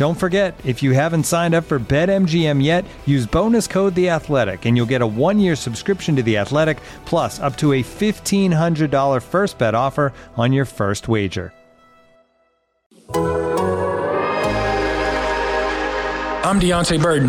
Don't forget, if you haven't signed up for BetMGM yet, use bonus code The Athletic, and you'll get a one-year subscription to The Athletic, plus up to a $1,500 first bet offer on your first wager. I'm Deonte Burton,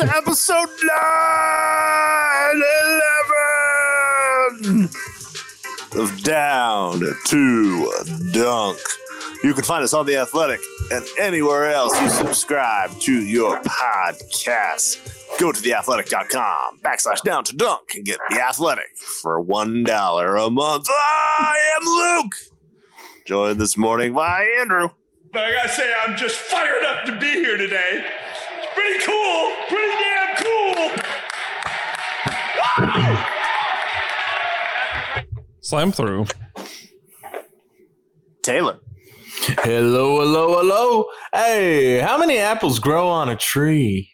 to episode 911 of Down to Dunk. You can find us on The Athletic and anywhere else you subscribe to your podcast. Go to theathletic.com backslash down to dunk and get The Athletic for $1 a month. I am Luke. Joined this morning by Andrew. But I gotta say, I'm just fired up to be here today. It's pretty cool, pretty damn cool. Slam through. Taylor. Hello, hello, hello. Hey, how many apples grow on a tree?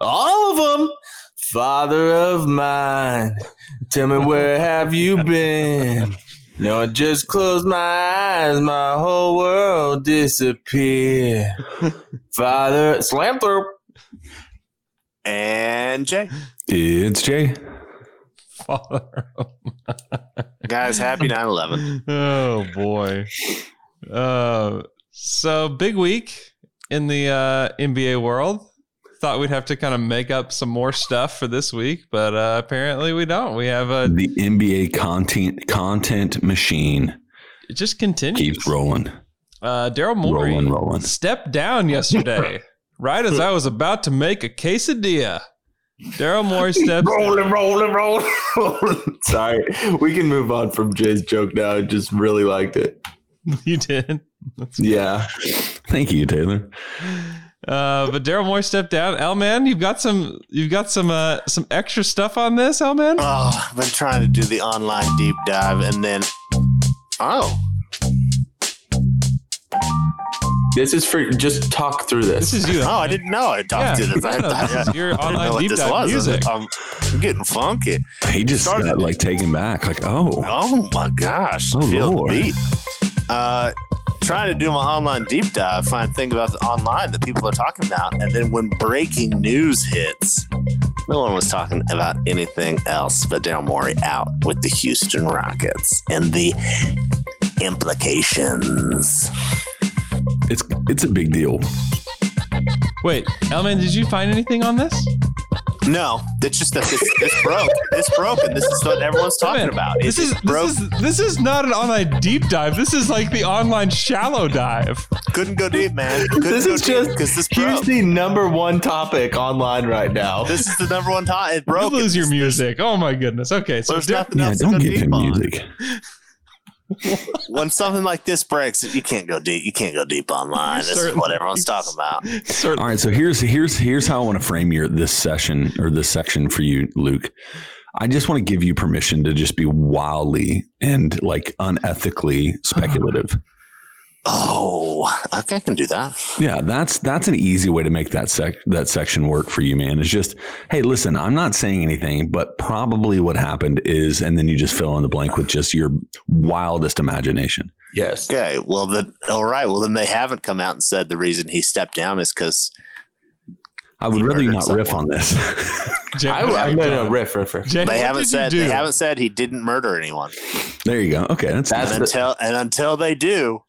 All of them. Father of mine, tell me where have you been? No, I just closed my eyes, my whole world disappeared. Father, slam through. And Jay. It's Jay. Guys, happy 9 11. Oh boy. Uh, so big week in the uh, NBA world. Thought we'd have to kind of make up some more stuff for this week, but uh, apparently we don't. We have a The NBA content content machine it just continues. keeps rolling. Uh, Daryl Morey Rolling, rolling. stepped down yesterday, right as I was about to make a quesadilla. Daryl Morey steps Rolling, rolling, rolling, rolling. Sorry, we can move on from Jay's joke now. I just really liked it. You did. That's Yeah. Thank you, Taylor. Uh, but Daryl Morey stepped down. L man, you've got some you've got some uh some extra stuff on this, L man. Oh, I've been trying to do the online deep dive and then. Oh, This is for just talk through this. This is you. oh, I didn't know I talked Yeah, to this. no, I, no, I, this is your I didn't know online what deep this dive was. music. I'm, I'm getting funky. He just Started- got like taken back. Like, oh, Oh my gosh. Oh, feel Lord. the beat. Uh, trying to do my online deep dive, find things about the online that people are talking about. And then when breaking news hits, no one was talking about anything else but Daryl Morey out with the Houston Rockets and the implications. It's it's a big deal. Wait, Elman, did you find anything on this? No, it's just that this, this broke. This broke, and this is what everyone's talking Man, about. This It- is it broke. this is this is not an online deep dive. This is like the online shallow dive. Couldn't go deep, man. Couldn't This go is deep just because this here's broke. the number one topic online right now. This is the number one topic. It You broke. lose your music. Oh my goodness. Okay, so There's Dar- nothing Yeah, else to don't give him on. music. When something like this breaks, you can't go deep. You can't go deep online. This is what everyone's talking about. certainly. All right, so here's here's here's how I want to frame your this session or this section for you, Luke. I just want to give you permission to just be wildly and like unethically speculative. Oh, okay, I can do that. Yeah, that's that's an easy way to make that sec that section work for you, man. It's just, hey, listen, I'm not saying anything, but probably what happened is, and then you just fill in the blank with just your wildest imagination. Yes. Okay, well then, all right. Well then, they haven't come out and said the reason he stepped down is because I would He rather you murdered not riff on this. Jay, I, what I, no, no, riff, riff, riff. Jim, they haven't said they haven't said he didn't murder anyone. there you go. Okay, that's, That's And the- until and until they do,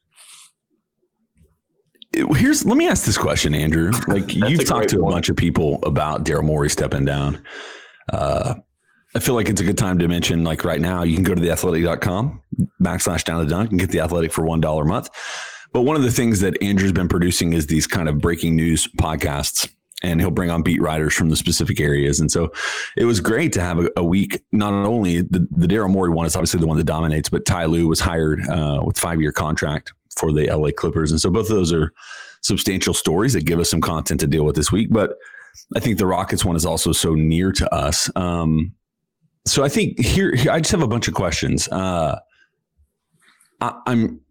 here's let me ask this question, Andrew. Like you've talked to a point. bunch of people about Daryl Morey stepping down. Uh, I feel like it's a good time to mention, like right now, you can go to theathletic.com backslash down the dunk and get the athletic for one dollar a month. But one of the things that Andrew's been producing is these kind of breaking news podcasts. And he'll bring on beat writers from the specific areas. And so it was great to have a, a week. Not only the, the Daryl Morey one is obviously the one that dominates, but Ty Lue was hired uh, with five year contract for the LA Clippers. And so both of those are substantial stories that give us some content to deal with this week. But I think the Rockets one is also so near to us. Um, so I think here, here I just have a bunch of questions. Uh, I, I'm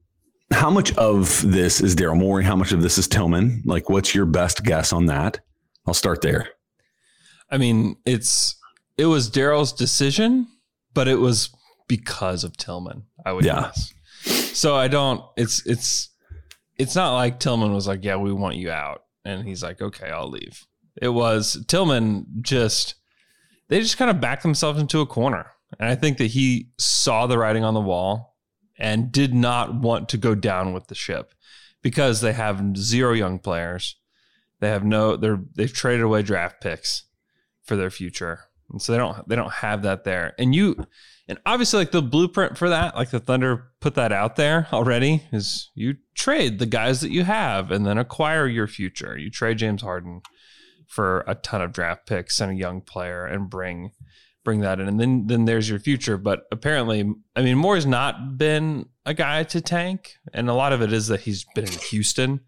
how much of this is Daryl Morey? How much of this is Tilman? Like, what's your best guess on that? I'll start there. I mean, it's it was Daryl's decision, but it was because of Tilman. I would Yeah. guess. So I don't. It's it's it's not like Tilman was like, "Yeah, we want you out," and he's like, "Okay, I'll leave." It was Tilman just they just kind of backed themselves into a corner, and I think that he saw the writing on the wall and did not want to go down with the ship because they have zero young players. They have no. They're they've traded away draft picks for their future, and so they don't they don't have that there. And you, and obviously, like the blueprint for that, like the Thunder put that out there already, is you trade the guys that you have and then acquire your future. You trade James Harden for a ton of draft picks and a young player, and bring bring that in, and then then there's your future. But apparently, I mean, Morey's not been a guy to tank, and a lot of it is that he's been in Houston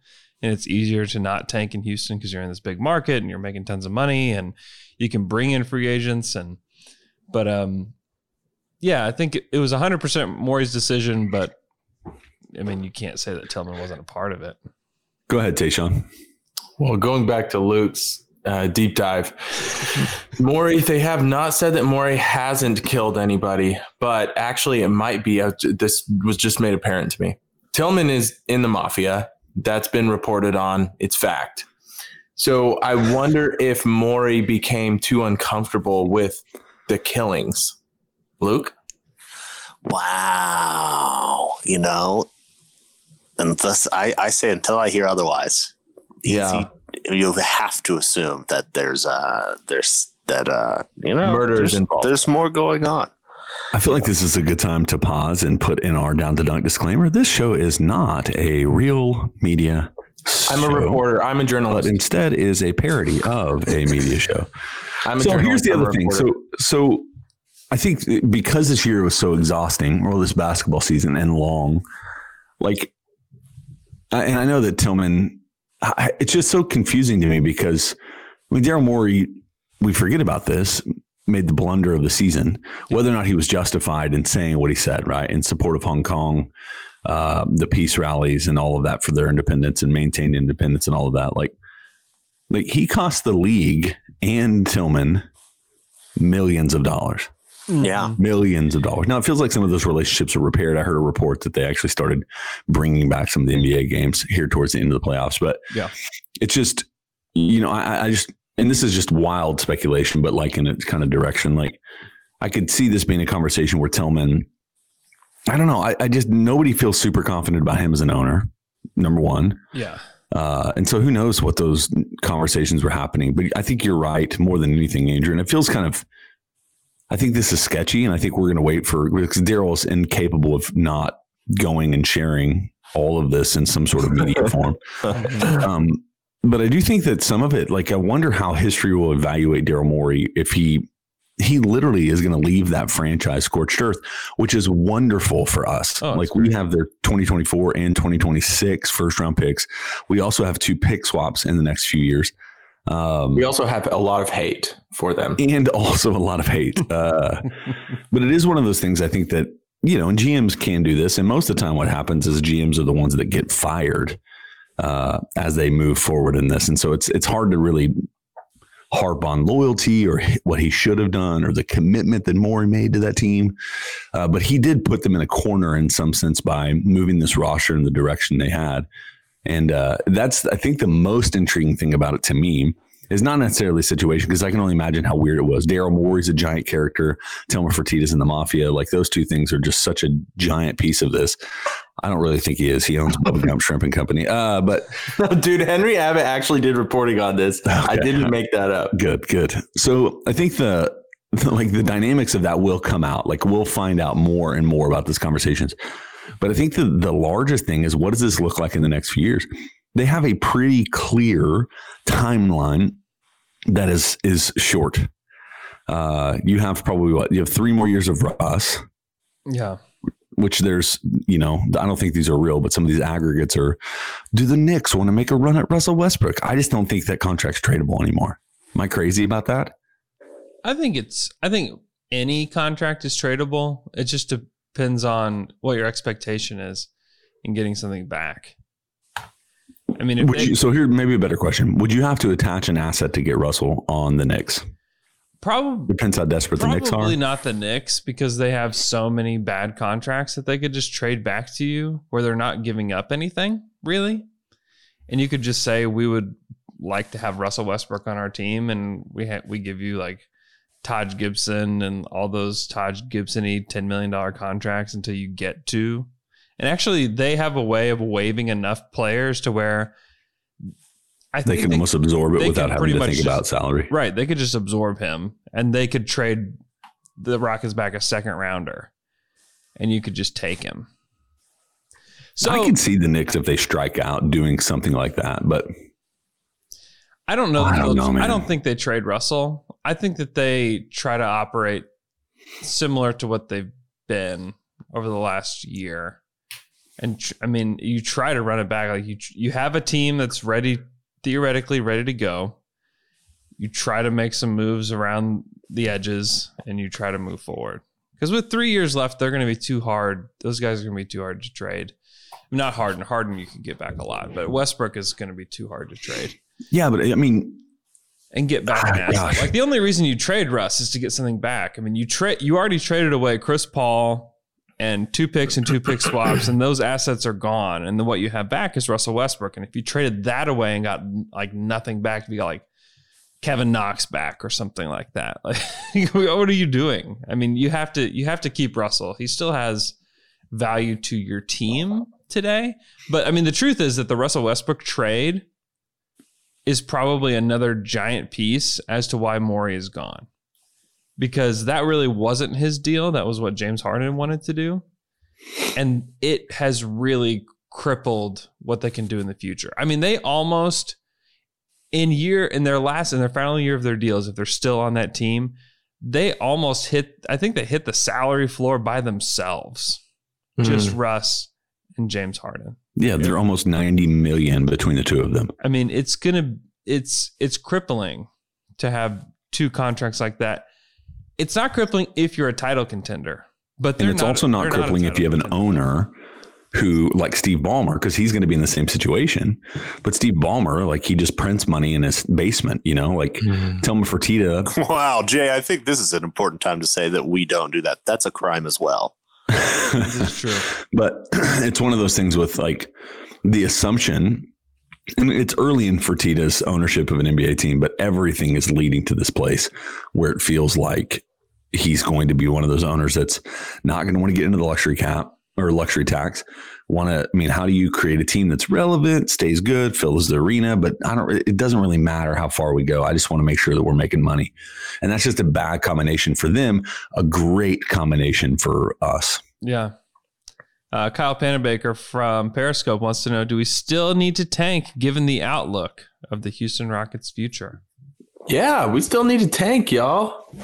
and it's easier to not tank in Houston because you're in this big market and you're making tons of money and you can bring in free agents and but um yeah I think it, it was 100% Morey's decision but I mean you can't say that Tilman wasn't a part of it Go ahead, Tayshawn. Well, going back to Luke's uh, deep dive, Morey, they have not said that Morey hasn't killed anybody, but actually, it might be. Uh, this was just made apparent to me. Tilman is in the mafia. That's been reported on. It's fact. So I wonder if Morey became too uncomfortable with the killings. Luke? wow, you know, and thus I, I say until I hear otherwise, Yeah. you, you have to assume that there's uh there's that uh you know Murder is there's, involved. there's more going on. I feel like this is a good time to pause and put in our down to dunk disclaimer. This show is not a real media. I'm a reporter. I'm a but journalist. instead is a parody of a media show. I'm a so here's the I'm other thing. So so I think because this year was so exhausting, or this basketball season and long, like, and I know that Tilman, it's just so confusing to me because I mean Daryl Morey, we forget about this, made the blunder of the season, whether or not he was justified in saying what he said, right, in support of Hong Kong. Uh, the peace rallies and all of that for their independence and maintained independence and all of that. Like, like he cost the league and Tilman millions of dollars Yeah. millions of dollars. Now it feels like some of those relationships are repaired. I heard a report that they actually started bringing back some of the NBA games here towards the end of the playoffs. But Yeah. it's just you know I, I just and this is just wild speculation, but like in its kind of direction. Like I could see this being a conversation where Tilman. I don't know. I, I just nobody feels super confident about him as an owner. Number one. yeah Uh, and so who knows what those conversations were happening. But I think you're right more than anything, Andrew. And it feels kind of, I think this is sketchy. And I think we're going to wait for, because Daryl's incapable of not going and sharing all of this in some sort of media form. Um, but I do think that some of it, like, I wonder how history will evaluate Daryl Morey if he, he literally is going to leave that franchise scorched earth, which is wonderful for us. Oh, like we have their 2024 and 2026 first round picks. We also have two pick swaps in the next few years. Um, We also have a lot of hate for them. and also a lot of hate. Uh, but it is one of those things I think that, you know, and GMs can do this. And most of the time, what happens is GMs are the ones that get fired uh, as they move forward in this. And so it's, it's hard to really harp on loyalty or what he should have done or the commitment that Morey made to that team. Uh, but he did put them in a corner in some sense by moving this roster in the direction they had. And uh, that's, I think, the most intriguing thing about it to me is not necessarily the situation because I can only imagine how weird it was. Daryl Morey's a giant character. Tilman Fertitta's in the mafia. Like those two things are just such a giant piece of this. I don't really think he is. He owns Bubba Gump Shrimp and Company. Uh, but Dude, Henry Abbott actually did reporting on this. I didn't make that up. good, good. So I think the like the dynamics of that will come out. Like we'll find out more and more about these conversations. But I think the the largest thing is what does this look like in the next few years? They have a pretty clear timeline that is is short. Uh, you have probably what you have three more years of Russ, Yeah. which there's you know I don't think these are real, but some of these aggregates are. Do the Knicks want to make a run at Russell Westbrook? I just don't think that contract's tradable anymore. Am I crazy about that? I think it's I think any contract is tradable. It just depends on what your expectation is in getting something back. I mean, they, you, so here, maybe a better question: Would you have to attach an asset to get Russell on the Knicks? probably Depends how desperate the Knicks are. probably not the Knicks because they have so many bad contracts that they could just trade back to you where they're not giving up anything really, and you could just say we would like to have Russell Westbrook on our team, and we ha- we give you like Taj Gibson and all those Todd Gibson-y ten million dollar contracts until you get to. And actually, they have a way of waiving enough players to where I think They can almost absorb it without having to think just- about salary. Right. They could just absorb him and they could trade the Rockets back a second rounder and you could just take him. So I can see the Knicks if they strike out doing something like that, but I don't know. I don't know. I don't think they trade Russell. I think that they try to operate similar to what they've been over the last year. And tr- I mean, you try to run it back like you you have a team that's ready theoretically ready to go. You try to make some moves around the edges and you try to move forward. Because with 3 years left, they're going to be too hard. Those guys are going to be too hard to trade. Not Harden. Harden you can get back a lot, but Westbrook is going to be too hard to trade yeah, but I mean, and get back Ah, an. Like the only reason you trade Russ is to get something back. I mean, you trade you already traded away Chris Paul and two picks and two pick swaps, and those assets are gone. And then what you have back is Russell Westbrook. And if you traded that away and got like nothing back, you got like Kevin Knox back or something like that. Like, what are you doing? I mean, you have to you have to keep Russell. He still has value to your team today. But I mean, the truth is that the Russell Westbrook trade is probably another giant piece as to why Morey is gone. Because that really wasn't his deal. That was what James Harden wanted to do. And it has really crippled what they can do in the future. I mean, they almost in year in their last in their final year of their deals, if they're still on that team, they almost hit I think they hit the salary floor by themselves. Just hmm. Russ and James Harden. yeah, they're almost 90 million between the two of them. I mean, it's gonna it's it's crippling to have two contracts like that. It's not crippling if you're a title contender, but And they're it's not- also not they're a crippling if you have an contender. owner who, like Steve Ballmer, because he's going to be in the same situation. But Steve Ballmer, like he just prints money in his basement, you know, like mm-hmm. Tilman Fertitta. Wow, Jay, I think this is an important time to say that we don't do that. That's a crime as well. This is true. but it's one of those things with like the assumption and it's early in Fertitta's ownership of an NBA team, but everything is leading to this place where it feels like he's going to be one of those owners that's not going to want to get into the luxury cap or luxury tax. Want to, I mean, how do you create a team that's relevant, stays good, fills the arena? But I don't, it doesn't really matter how far we go. I just want to make sure that we're making money. And that's just a bad combination for them, a great combination for us. Yeah. Uh, Kyle Panabaker from Periscope wants to know: Do we still need to tank given the outlook of the Houston Rockets' future? Yeah, we still need to tank, y'all.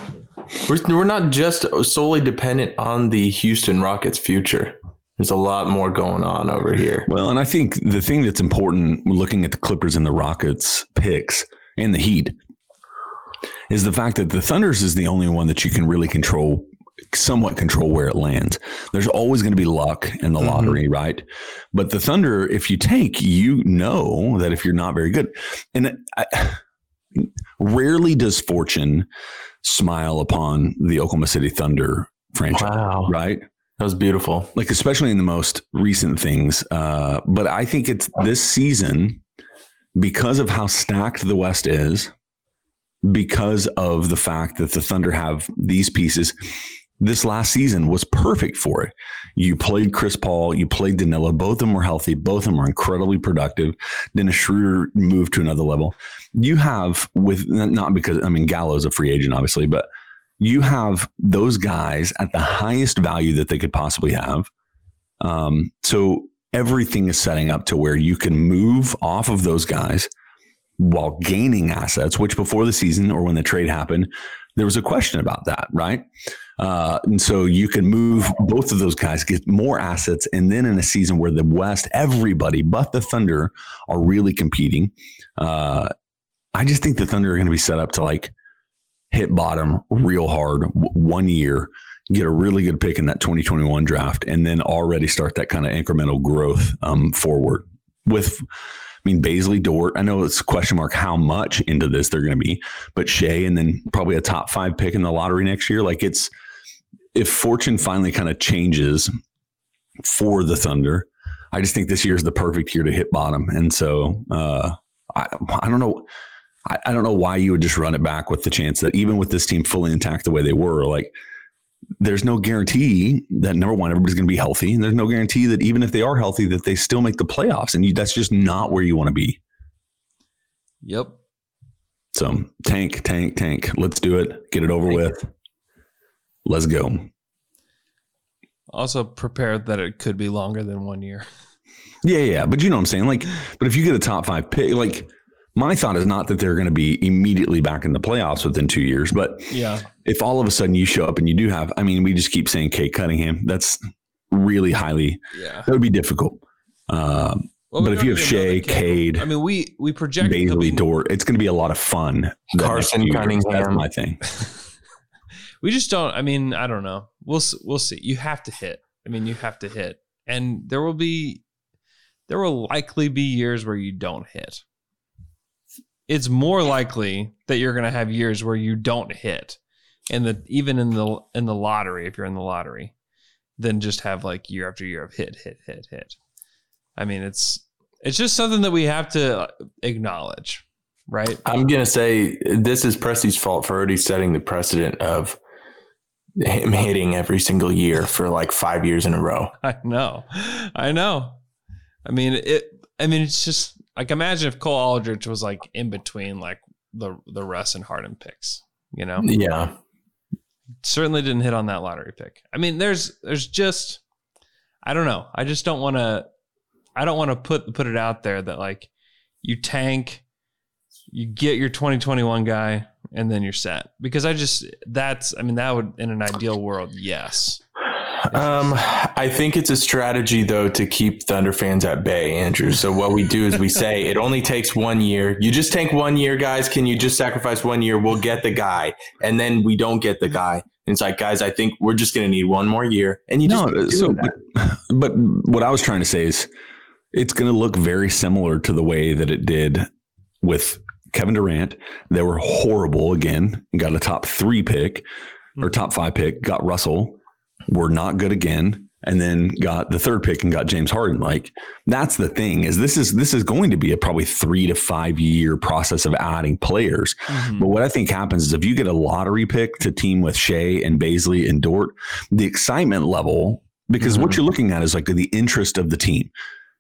We're, we're not just solely dependent on the Houston Rockets' future. There's a lot more going on over here. Well, and I think the thing that's important looking at the Clippers and the Rockets picks and the Heat is the fact that the Thunders is the only one that you can really control, somewhat control where it lands. There's always going to be luck in the Mhm. lottery, right? But the Thunder, if you take, you know that if you're not very good, and I, rarely does fortune smile upon the Oklahoma City Thunder franchise, Wow. right? That was beautiful. like especially in the most recent things. Uh, but I think it's this season because of how stacked the West is, because of the fact that the Thunder have these pieces. This last season was perfect for it. You played Chris Paul, you played Danilo. Both of them were healthy. Both of them were incredibly productive. Dennis Schroeder moved to another level. You have with not because I mean Gallo's a free agent, obviously, but you have those guys at the highest value that they could possibly have. Um, so everything is setting up to where you can move off of those guys while gaining assets, which before the season or when the trade happened, there was a question about that, right? Uh, and so you can move both of those guys, get more assets, and then in a season where the West, everybody but the Thunder are really competing. Uh, I just think the Thunder are going to be set up to like hit bottom real hard w- one year, get a really good pick in that 2021 draft, and then already start that kind of incremental growth um, forward with. I mean, Bazley, Dort. I know it's a question mark how much into this they're going to be, but Shai, and then probably a top five pick in the lottery next year. Like it's if fortune finally kind of changes for the Thunder, I just think this year is the perfect year to hit bottom. And so uh, I, I don't know. I, I don't know why you would just run it back with the chance that even with this team fully intact the way they were, like there's no guarantee that number one, everybody's going to be healthy. And there's no guarantee that even if they are healthy, that they still make the playoffs. And you, that's just not where you want to be. Yep. So tank, tank, tank. Let's do it. Get it over with. Let's go. Also prepared that it could be longer than one year. Yeah, yeah. But you know what I'm saying? Like, but if you get a top five pick, like my thought is not that they're going to be immediately back in the playoffs within two years, but Yeah. if all of a sudden you show up and you do have, I mean, we just keep saying Cade Cunningham. That's really highly, Yeah. that would be difficult. Um, Well, but if you have Shai, Cade- Cade, I mean, we we project Bazley, Dort, it's going to be a lot of fun. Carson. Cunningham. That's my thing. we just don't. I mean, I don't know. We'll we'll see. You have to hit. I mean, you have to hit, and there will be there will likely be years where you don't hit. It's more likely that you're going to have years where you don't hit, and the even in the in the lottery, if you're in the lottery, than just have like year after year of hit, hit, hit, hit. I mean, it's it's just something that we have to acknowledge, right? I'm gonna say this is Presti's fault for already setting the precedent of him hitting every single year for like five years in a row. I know. I know. I mean it I mean it's just like imagine if Cole Aldrich was like in between like the the Russ and Harden picks, you know? Yeah. Certainly didn't hit on that lottery pick. I mean there's there's just I don't know. I just don't want to I don't want to put put it out there that like you tank you get your 2021 guy and then you're set because I just that's I mean that would in an ideal world yes Um, I think it's a strategy though to keep Thunder fans at bay, Andrew. So what we do is we say it only takes one year. You just tank one year, guys. Can you just sacrifice one year? We'll get the guy, and then we don't get the guy. And it's like, guys, I think we're just going to need one more year, and you just No, so that. but what I was trying to say is it's going to look very similar to the way that it did with Kevin Durant. They were horrible again, got a top three pick or top five pick, got Russell, were not good again, and then got the third pick and got James Harden. Like that's the thing is this is this is going to be a probably three to five year process of adding players. Mm-hmm. But what I think happens is if you get a lottery pick to team with Shai and Bazley and Dort, the excitement level, because what mm-hmm. you're looking at is like the interest of the team.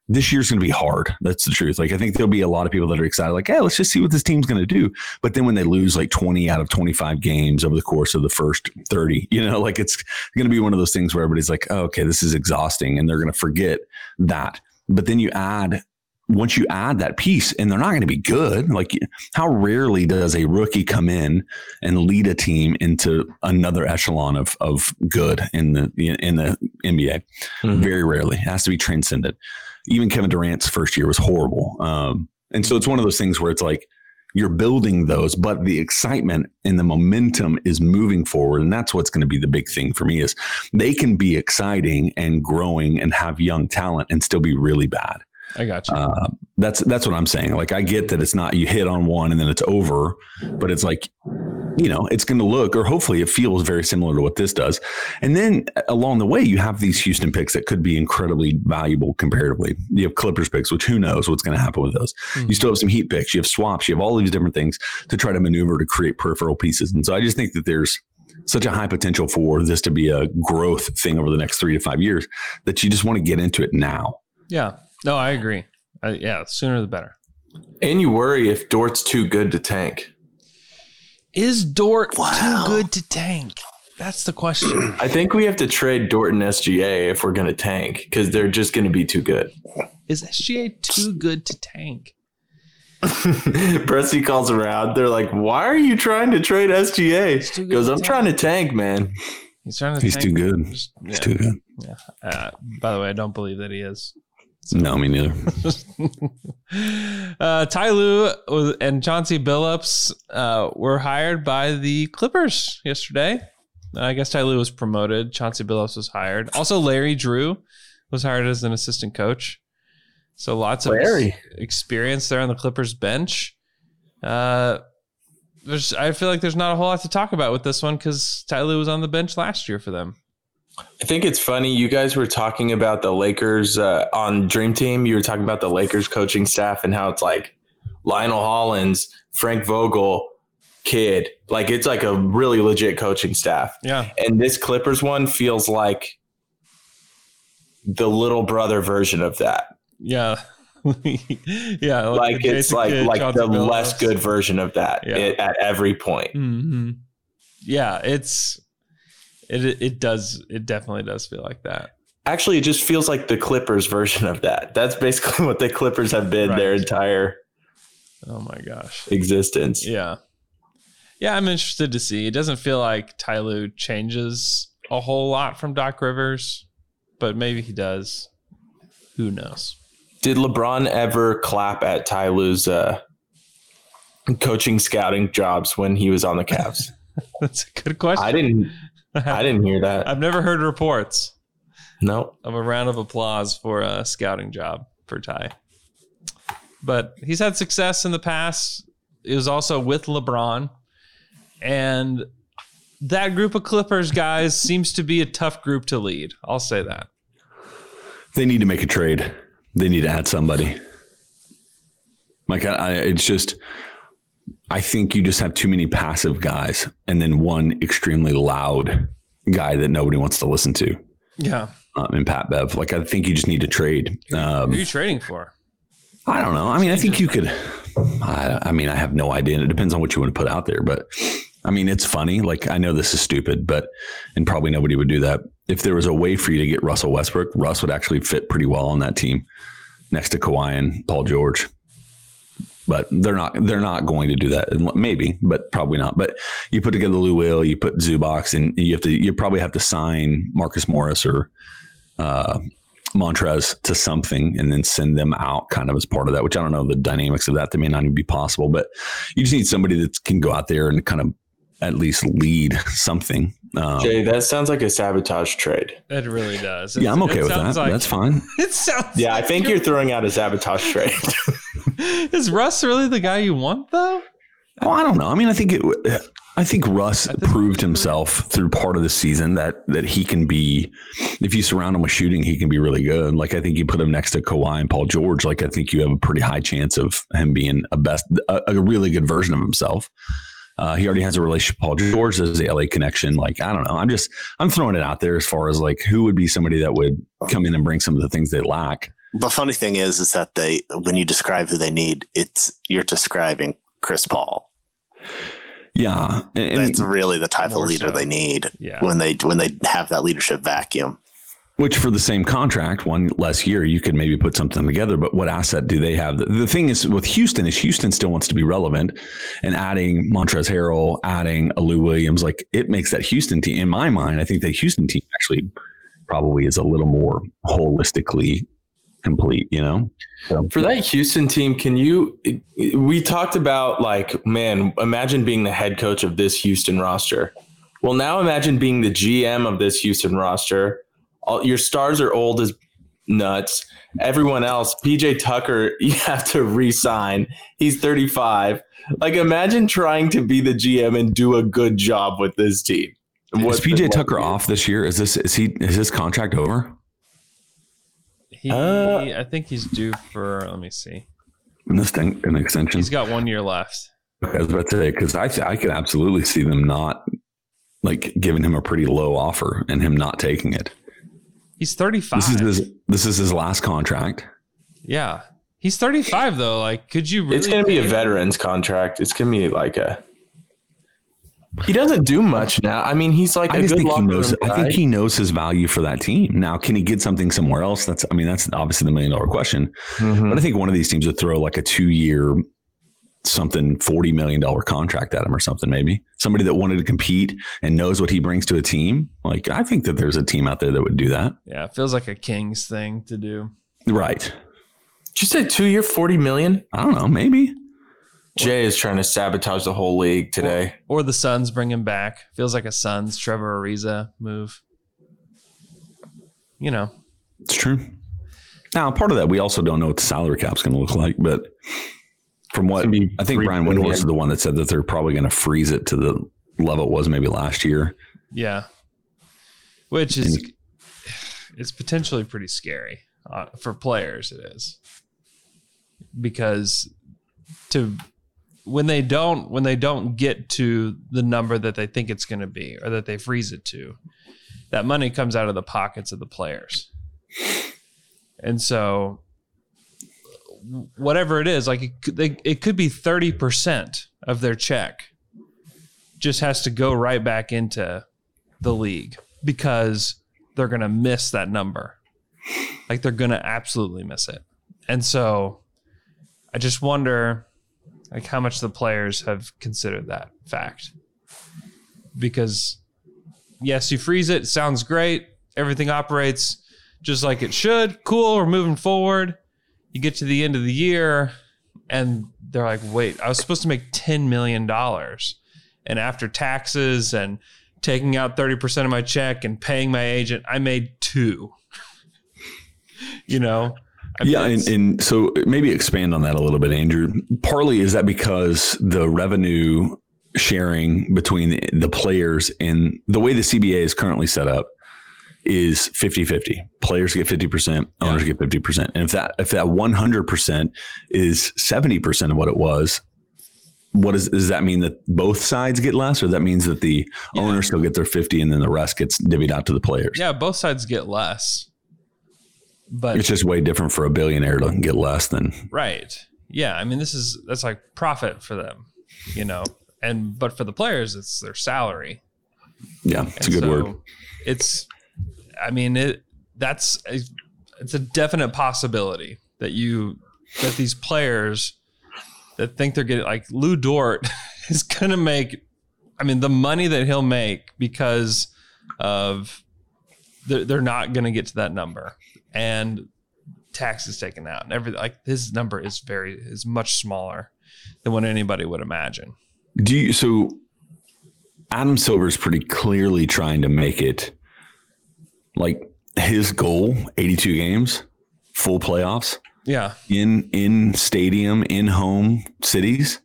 This year's going to be hard. That's the truth. Like I think there'll be a lot of people that are excited, like, hey, let's just see what this team's going to do. But then when they lose like 20 out of 25 games over the course of the first 30, you know, like it's going to be one of those things where everybody's like, oh, okay, this is exhausting, and they're going to forget that. But then you add once you add that piece and they're not going to be good like how rarely does a rookie come in and lead a team into another echelon of of good in the in the NBA Mhm. very rarely it has to be transcended even Kevin Durant's first year was horrible um, and so it's one of those things where it's like you're building those, but the excitement and the momentum is moving forward. And that's what's going to be the big thing for me is they can be exciting and growing and have young talent and still be really bad. I got you. Uh, that's that's what I'm saying. Like I get that it's not you hit on one and then it's over, but it's like you know it's going to look or hopefully it feels very similar to what this does. And then along the way you have these Houston picks that could be incredibly valuable comparatively. You have Clippers picks, which who knows what's going to happen with those. Hmm. You still have some Heat picks. You have swaps. You have all these different things to try to maneuver to create peripheral pieces. And so I just think that there's such a high potential for this to be a growth thing over the next three to five years that you just want to get into it now. yeah. No, I agree. Uh, yeah, sooner the better. And you worry if Dort's too good to tank. Is Dort Wow. too good to tank? That's the question. I think we have to trade Dort and SGA if we're going to tank because they're just going to be too good. Is SGA too good to tank? Presti calls around. They're like, "Why are you trying to trade SGA?" He's too good Goes, "I'm tank." trying to tank, man." He's trying to. He's tank. too good. He's yeah. too good. Uh, by the way, I don't believe that he is. No, me neither. uh, Ty Lue and Chauncey Billups uh, were hired by the Clippers yesterday. I guess Ty Lue was promoted. Chauncey Billups was hired. Also, Larry Drew was hired as an assistant coach. So lots of Larry. experience there on the Clippers bench. Uh, there's, I feel like there's not a whole lot to talk about with this one because Ty Lue was on the bench last year for them. I think it's funny. You guys were talking about the Lakers uh, on Dream Team. You were talking about the Lakers coaching staff and how it's like Lionel Hollins, Frank Vogel, Kidd. Like it's like a really legit coaching staff. Yeah, And this Clippers one feels like the little brother version of that. yeah, yeah. Like the it's like Kidd, like the less good version of that Yeah. i- at every point. hmm Yeah, it's it. It does. It definitely does feel like that. Actually, it just feels like the Clippers version of that. That's basically what the Clippers have been their entire Oh my gosh. existence. Yeah, yeah. I'm interested to see. It doesn't feel like Ty Lue changes a whole lot from Doc Rivers, but maybe he does. Who knows? Did LeBron ever clap at Ty Lue's uh, coaching scouting jobs when he was on the Cavs? That's a good question. I didn't. I didn't hear that. I've never heard reports No. of a round of applause for a scouting job for Ty. But he's had success in the past. It was also with LeBron. And that group of Clippers guys seems to be a tough group to lead. I'll say that. They need to make a trade. They need to add somebody. Like I, I, it's just, I think you just have too many passive guys, and then one extremely loud guy that nobody wants to listen to. Yeah. Um, and Pat Bev, like I think you just need to trade. Who Um, are you trading for? I don't know. I mean, I think you could. I, I mean, I have no idea. And it depends on what you want to put out there. But I mean, it's funny. Like, I know this is stupid, but, and probably nobody would do that. If there was a way for you to get Russell Westbrook, Russ would actually fit pretty well on that team next to Kawhi and Paul George. But they're not. They're not going to do that. Maybe, but probably not. But you put together Lou Will, you put Zubac, and you have to. You probably have to sign Marcus Morris or uh, Montrez to something and then send them out kind of as part of that, which I don't know the dynamics of that. That may not even be possible, but you just need somebody that can go out there and kind of at least lead something. Um, Jay, that sounds like a sabotage trade. It really does. yeah, I'm okay with that. like- That's fine. It sounds. Yeah, I like think you're throwing out a sabotage trade. Is Russ really the guy you want, though? Oh, I don't know. I mean, I think it. I think Russ think- proved himself through part of the season that that he can be. If you surround him with shooting, he can be really good. Like I think you put him next to Kawhi and Paul George. Like I think you have a pretty high chance of him being a best, a, a really good version of himself. Uh, he already has a relationship. with Paul George as the LA connection. Like I don't know. I'm just I'm throwing it out there as far as like who would be somebody that would come in and bring some of the things they lack. The funny thing is, is that they when you describe who they need, it's you're describing Chris Paul. Yeah, and, and- That's really the type of leader so. they need Yeah. when they when they have that leadership vacuum. Which for the same contract, one less year, you could maybe put something together. But what asset do they have? The, the thing is with Houston is Houston still wants to be relevant, and adding Montrezl Harrell, adding a Lou Williams, like it makes that Houston team. In my mind, I think that Houston team actually probably is a little more holistically complete. You know, so, For that Houston team, can you? We talked about like, man, imagine being the head coach of this Houston roster. Well, now imagine being the GM of this Houston roster. All, your stars are old as nuts. Everyone else, PJ Tucker, you have to re-sign. He's 35. Like, imagine trying to be the GM and do a good job with this team. is PJ Tucker off this year? Is this is he is his contract over? He, Uh, I think he's due for. Let me see. In this thing, an extension. He's got one year left. I was about to say because I th- I could absolutely see them not like giving him a pretty low offer and him not taking it. He's 35. This is his this is his last contract. yeah. He's 35 though. Like, could you really? It's going to be a pay- veterans contract. It's going to be like a. He doesn't do much now. I mean, he's like a I just good think he knows. room I think he knows his value for that team. Now, can he get something somewhere else? That's. I mean, that's obviously the million dollar question. Mhm. But I think one of these teams would throw like a two year something forty million dollar contract at him or something. Maybe somebody that wanted to compete and knows what he brings to a team. Like I think that there's a team out there that would do that. Yeah, it feels like a Kings thing to do. Right. Did you say two year, 40 million? I don't know. Maybe. Jay is trying to sabotage the whole league today. Or the Suns bring him back. Feels like a Suns Trevor Ariza move. You know, It's true. Now, part of that, we also don't know what the salary cap's going to look like, but from what It's gonna be I think Brian Windhorst is the one that said that they're probably going to freeze it to the level it was maybe last year. yeah. Which is it's potentially pretty scary uh, for players. It is because to when they don't when they don't get to the number that they think it's going to be or that they freeze it to, that money comes out of the pockets of the players. And so whatever it is, like it they, it could be 30% of their check just has to go right back into the league because they're going to miss that number. Like they're going to absolutely miss it. And so I just wonder like how much the players have considered that fact. Because yes, you freeze it, sounds great, everything operates just like it should. Cool, we're moving forward. You get to the end of the year and they're like, "Wait, I was supposed to make 10 million dollars." And after taxes and taking out 30% of my check and paying my agent, I made 2. you know? I Yeah, and, and so maybe expand on that a little bit, Andrew. Partly is that because the revenue sharing between the, players and the way the CBA is currently set up is 50-50. Players get 50%, owners get 50%. And if that if that 100% is 70% of what it was, what is does that mean that both sides get less or that means that the owners still get their 50 and then the rest gets divvied out to the players? yeah, both sides get less. But It's just way different for a billionaire to get less than Right. Yeah. I mean, this is that's like profit for them, you know. And but for the players, it's their salary. yeah, it's a good so word. It's, I mean, it that's a, it's a definite possibility that you that these players that think they're getting like Lu Dort is gonna make. I mean, the money that he'll make because of they're, they're not gonna get to that number and taxes taken out and everything. Like his number is very is much smaller than what anybody would imagine. Do you so Adam Silver's pretty clearly trying to make it like his goal, 82 games, full playoffs Yeah. in in stadium, in home cities,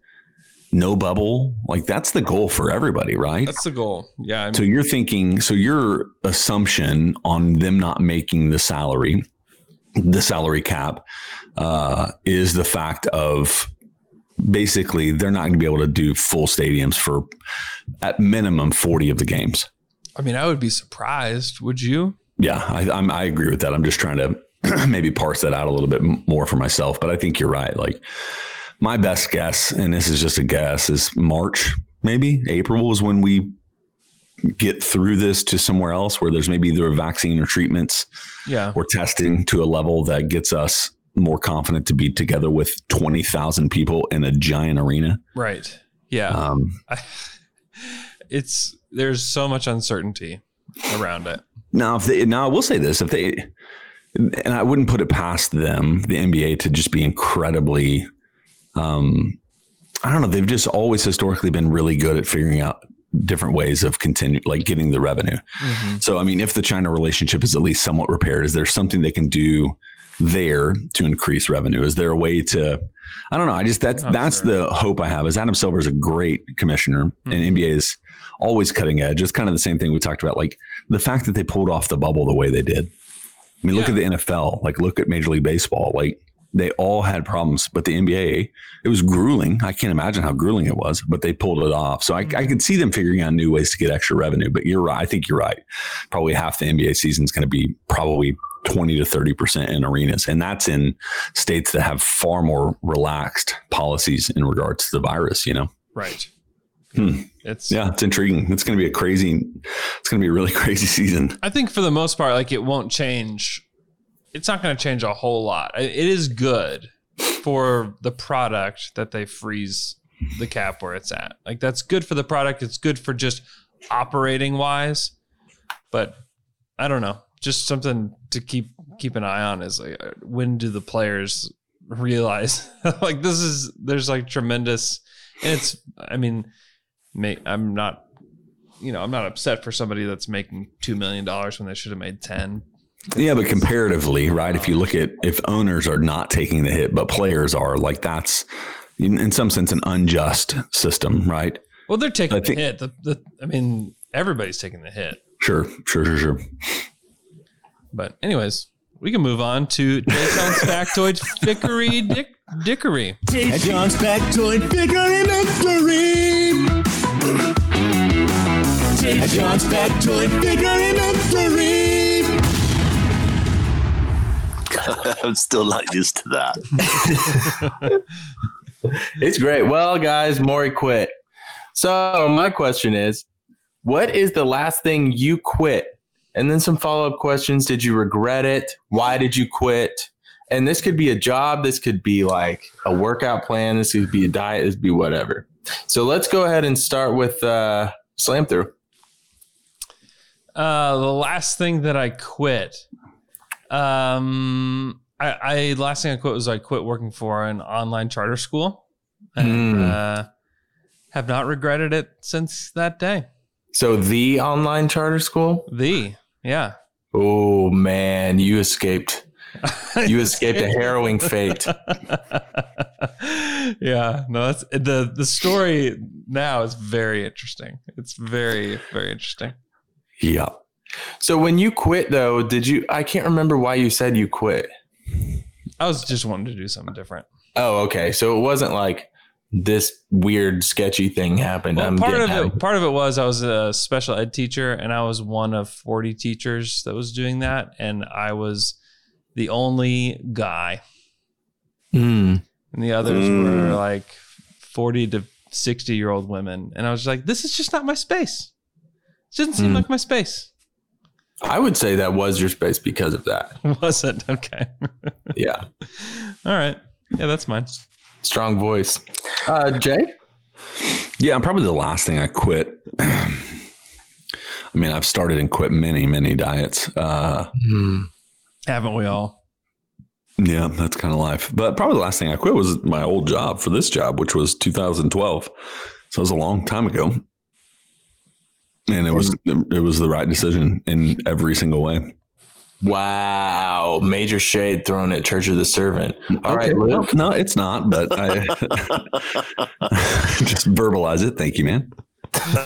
no bubble. Like that's the goal for everybody, right? That's the goal. Yeah. I mean, So you're thinking, so your assumption on them not making the salary, the salary cap, uh, is the fact of basically they're not going to be able to do full stadiums for at minimum 40 of the games. I mean, I would be surprised. Would you? Yeah, I, I'm, I agree with that. I'm just trying to maybe parse that out a little bit more for myself, but I think you're right. Like my best guess, and this is just a guess, is March, maybe April is when we get through this to somewhere else where there's maybe either a vaccine or treatments Yeah. or testing to a level that gets us more confident to be together with 20,000 people in a giant arena. Right. Yeah. Um, I, it's there's so much uncertainty around it. Now, if they now I will say this: if they and I wouldn't put it past them, the NBA, to just be incredibly. Um, I don't know. They've just always historically been really good at figuring out different ways of continue like getting the revenue. Mm-hmm. So I mean, if the China relationship is at least somewhat repaired, is there something they can do there to increase revenue? Is there a way to I don't know. I just that's Oh, that's sure. the hope I have. Is Adam Silver is a great commissioner, Mhm. and NBA is always cutting edge. It's kind of the same thing we talked about, like the fact that they pulled off the bubble the way they did. I mean, look at the NFL. Like, look at Major League Baseball. Like, they all had problems, but the NBA, it was grueling. I can't imagine how grueling it was, but they pulled it off. So I, I could see them figuring out new ways to get extra revenue. But you're right. I think you're right. Probably half the NBA season is going to be probably 20 to 30% in arenas. And that's in states that have far more relaxed policies in regards to the virus, you know? Right. Hmm. It's Yeah, it's intriguing. It's going to be a crazy, it's going to be a really crazy season. I think for the most part, like it won't change. It's not going to change a whole lot. It is good for the product that they freeze the cap where it's at. Like that's good for the product. It's good for just operating wise. But I don't know. Just something to keep keep an eye on is like uh, when do the players realize like this is there's like tremendous and it's I mean may, I'm not you know, I'm not upset for somebody that's making two million dollars when they should have made ten. Yeah, but comparatively, right? If you look at if owners are not taking the hit, but players are, like that's in, in some sense an unjust system, right? Well, they're taking I think- the hit. The, the I mean, everybody's taking the hit. Sure, sure, sure, sure. But anyways, we can move on to Jay John's factoid fickery dick dickery. Jay John's factoid figure victory. Jay John's factoid figure victory. I'm still not used to that. It's great. Well, guys, Morey quit. So my question is, what is the last thing you quit? And then some follow up questions. Did you regret it? Why did you quit? And this could be a job. This could be like a workout plan. This could be a diet. This could be whatever. So let's go ahead and start with uh, slam through. Uh, the last thing that I quit. Um, I, I last thing I quit was I quit working for an online charter school, and Hmm. uh, have not regretted it since that day. So the online charter school. The yeah, Oh man, you escaped. You escaped a harrowing fate. yeah, no, that's the the story now is very interesting. It's very very interesting. Yeah. So when you quit though, did you I can't remember why you said you quit. I was just wanting to do something different. Oh, okay. So it wasn't like this weird sketchy thing happened. Well, I'm part of getting it, part of it was I was a special ed teacher, and I was one of forty teachers that was doing that, and I was the only guy, Mm. and the others Mm. were like forty to sixty year old women, and I was like, this is just not my space. It doesn't seem Mm. like my space. I would say that was your space because of that. Was it okay? Yeah. All right, yeah, that's mine. Strong voice. Uh, Jay? Yeah, I'm probably the last thing I quit. I mean, I've started and quit many, many diets. Uh, Haven't we all? yeah, that's kind of life. But probably the last thing I quit was my old job for this job, which was 2012. So it was a long time ago. And it was it was the right decision in every single way. Wow. Major shade thrown at Church of the Servant. All right, Okay, Luke. no, it's not, but I just verbalize it. Thank you, man.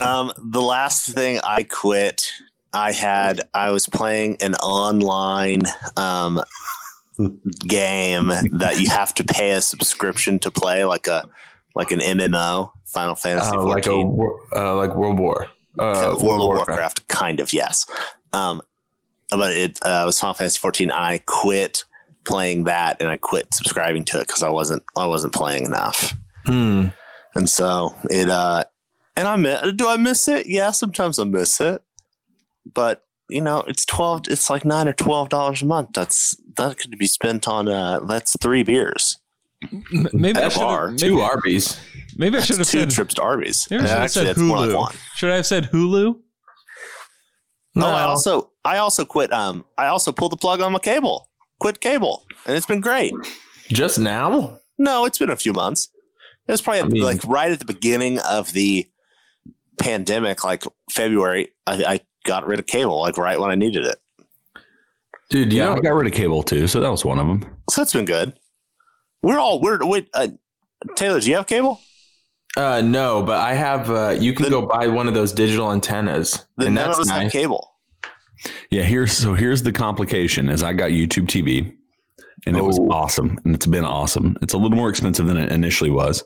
um, the last thing I quit, I had I was playing an online um, game that you have to pay a subscription to play, like a like an MMO, Final Fantasy Oh, like a uh, like World War. Uh, World of Warcraft, kind of, yes. Um, but it uh, was Final Fantasy 14. I quit playing that, and I quit subscribing to it because I wasn't I wasn't playing enough, Hmm. and so it. uh And I miss, do I miss it? Yeah, sometimes I miss it, but you know, it's twelve. It's like nine or twelve dollars a month. That's that could be spent on. uh That's three beers. M- Maybe I should have Two maybe, Arby's. maybe I should have Two said trips to Arby's. maybe I should have Actually, said it's more like Hulu. Should I have said Hulu? Oh, I also I also quit. Um, I also pulled the plug on my cable. quit cable, and it's been great. Just now? No, it's been a few months. It was probably I mean- like right at the beginning of the pandemic, like February. I, I got rid of cable, like right when I needed it. Dude, you Yeah, know, I got rid of cable too, so that was one of them. So that's been good. We're all we're wait. Uh, Taylor, do you have cable? uh, no, but I have. Uh, you can Then- go buy one of those digital antennas, Then and that's of nice. cable. Yeah, here's so here's the complication is I got YouTube TV and it was Oh. awesome and it's been awesome. It's a little more expensive than it initially was,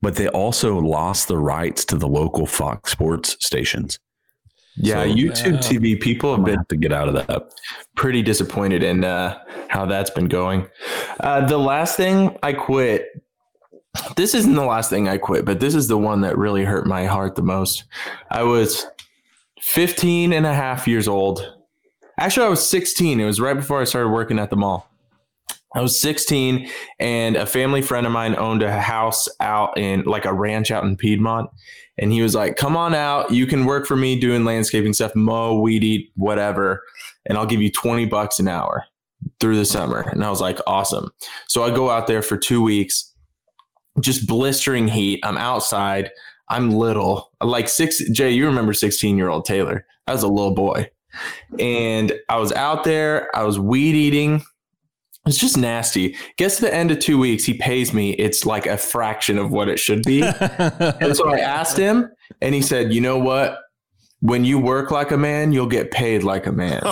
but they also lost the rights to the local Fox Sports stations. Yeah, So- YouTube Yeah. TV. People have been have to get out of that. pretty disappointed in uh, how that's been going. Uh, the last thing I quit. This isn't the last thing I quit, but this is the one that really hurt my heart the most. I was 15 and a half years old. Actually, I was 16. It was right before I started working at the mall. I was 16, and a family friend of mine owned a house out in like a ranch out in Piedmont. And he was like, Come on out. You can work for me doing landscaping stuff, mow, weed eat, whatever. And I'll give you 20 bucks an hour through the summer. And I was like, Awesome. So I go out there for two weeks, just blistering heat. I'm outside. I'm little, like six. Jay, you remember 16 year old Taylor? I was a little boy. And I was out there, I was weed eating. It's just nasty. Gets to the end of two weeks, he pays me. It's like a fraction of what it should be. and so I asked him, and he said, "You know what? When you work like a man, you'll get paid like a man."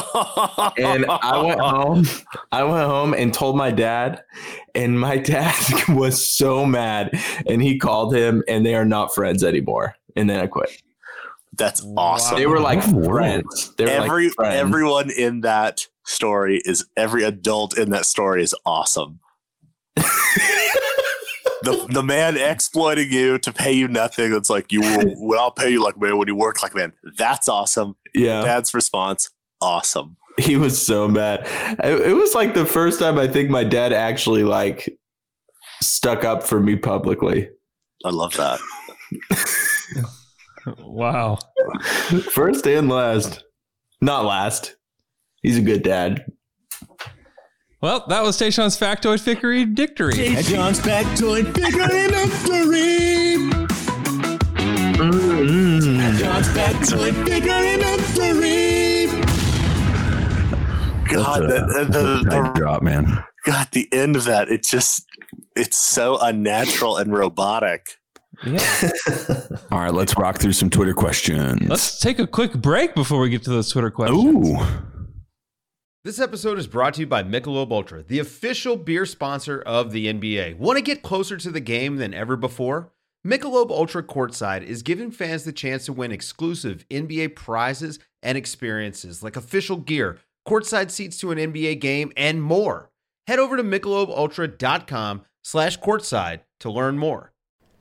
and I went home. I went home and told my dad, and my dad was so mad. And he called him, and they are not friends anymore. And then I quit. That's awesome. They were like What in the world? friends. They were Every like friends. everyone in that story is every adult in that story is awesome. the the man exploiting you to pay you nothing. It's like you will. Well, I'll pay you like man when you work like man. That's awesome. yeah. Dad's response. Awesome. he was so mad. It, it was like the first time I think my dad actually like stuck up for me publicly. I love that. wow. First and last. Not last. He's a good dad. Well, that was Tayshawn's factoid fickery dictory. Jay John's factoid figurimentary. John's mm-hmm. factoid figurimentary. God, That's the, a- the, the, that's a tight the, drop, man. God, the end of that. It just it's so unnatural and robotic. Yeah. All right, let's rock through some Twitter questions. Let's take a quick break before we get to those Twitter questions. Ooh. This episode is brought to you by Michelob Ultra, the official beer sponsor of the NBA. Want to get closer to the game than ever before? Michelob Ultra Courtside is giving fans the chance to win exclusive NBA prizes and experiences like official gear, courtside seats to an NBA game, and more. Head over to michelobultra.com slash courtside to learn more.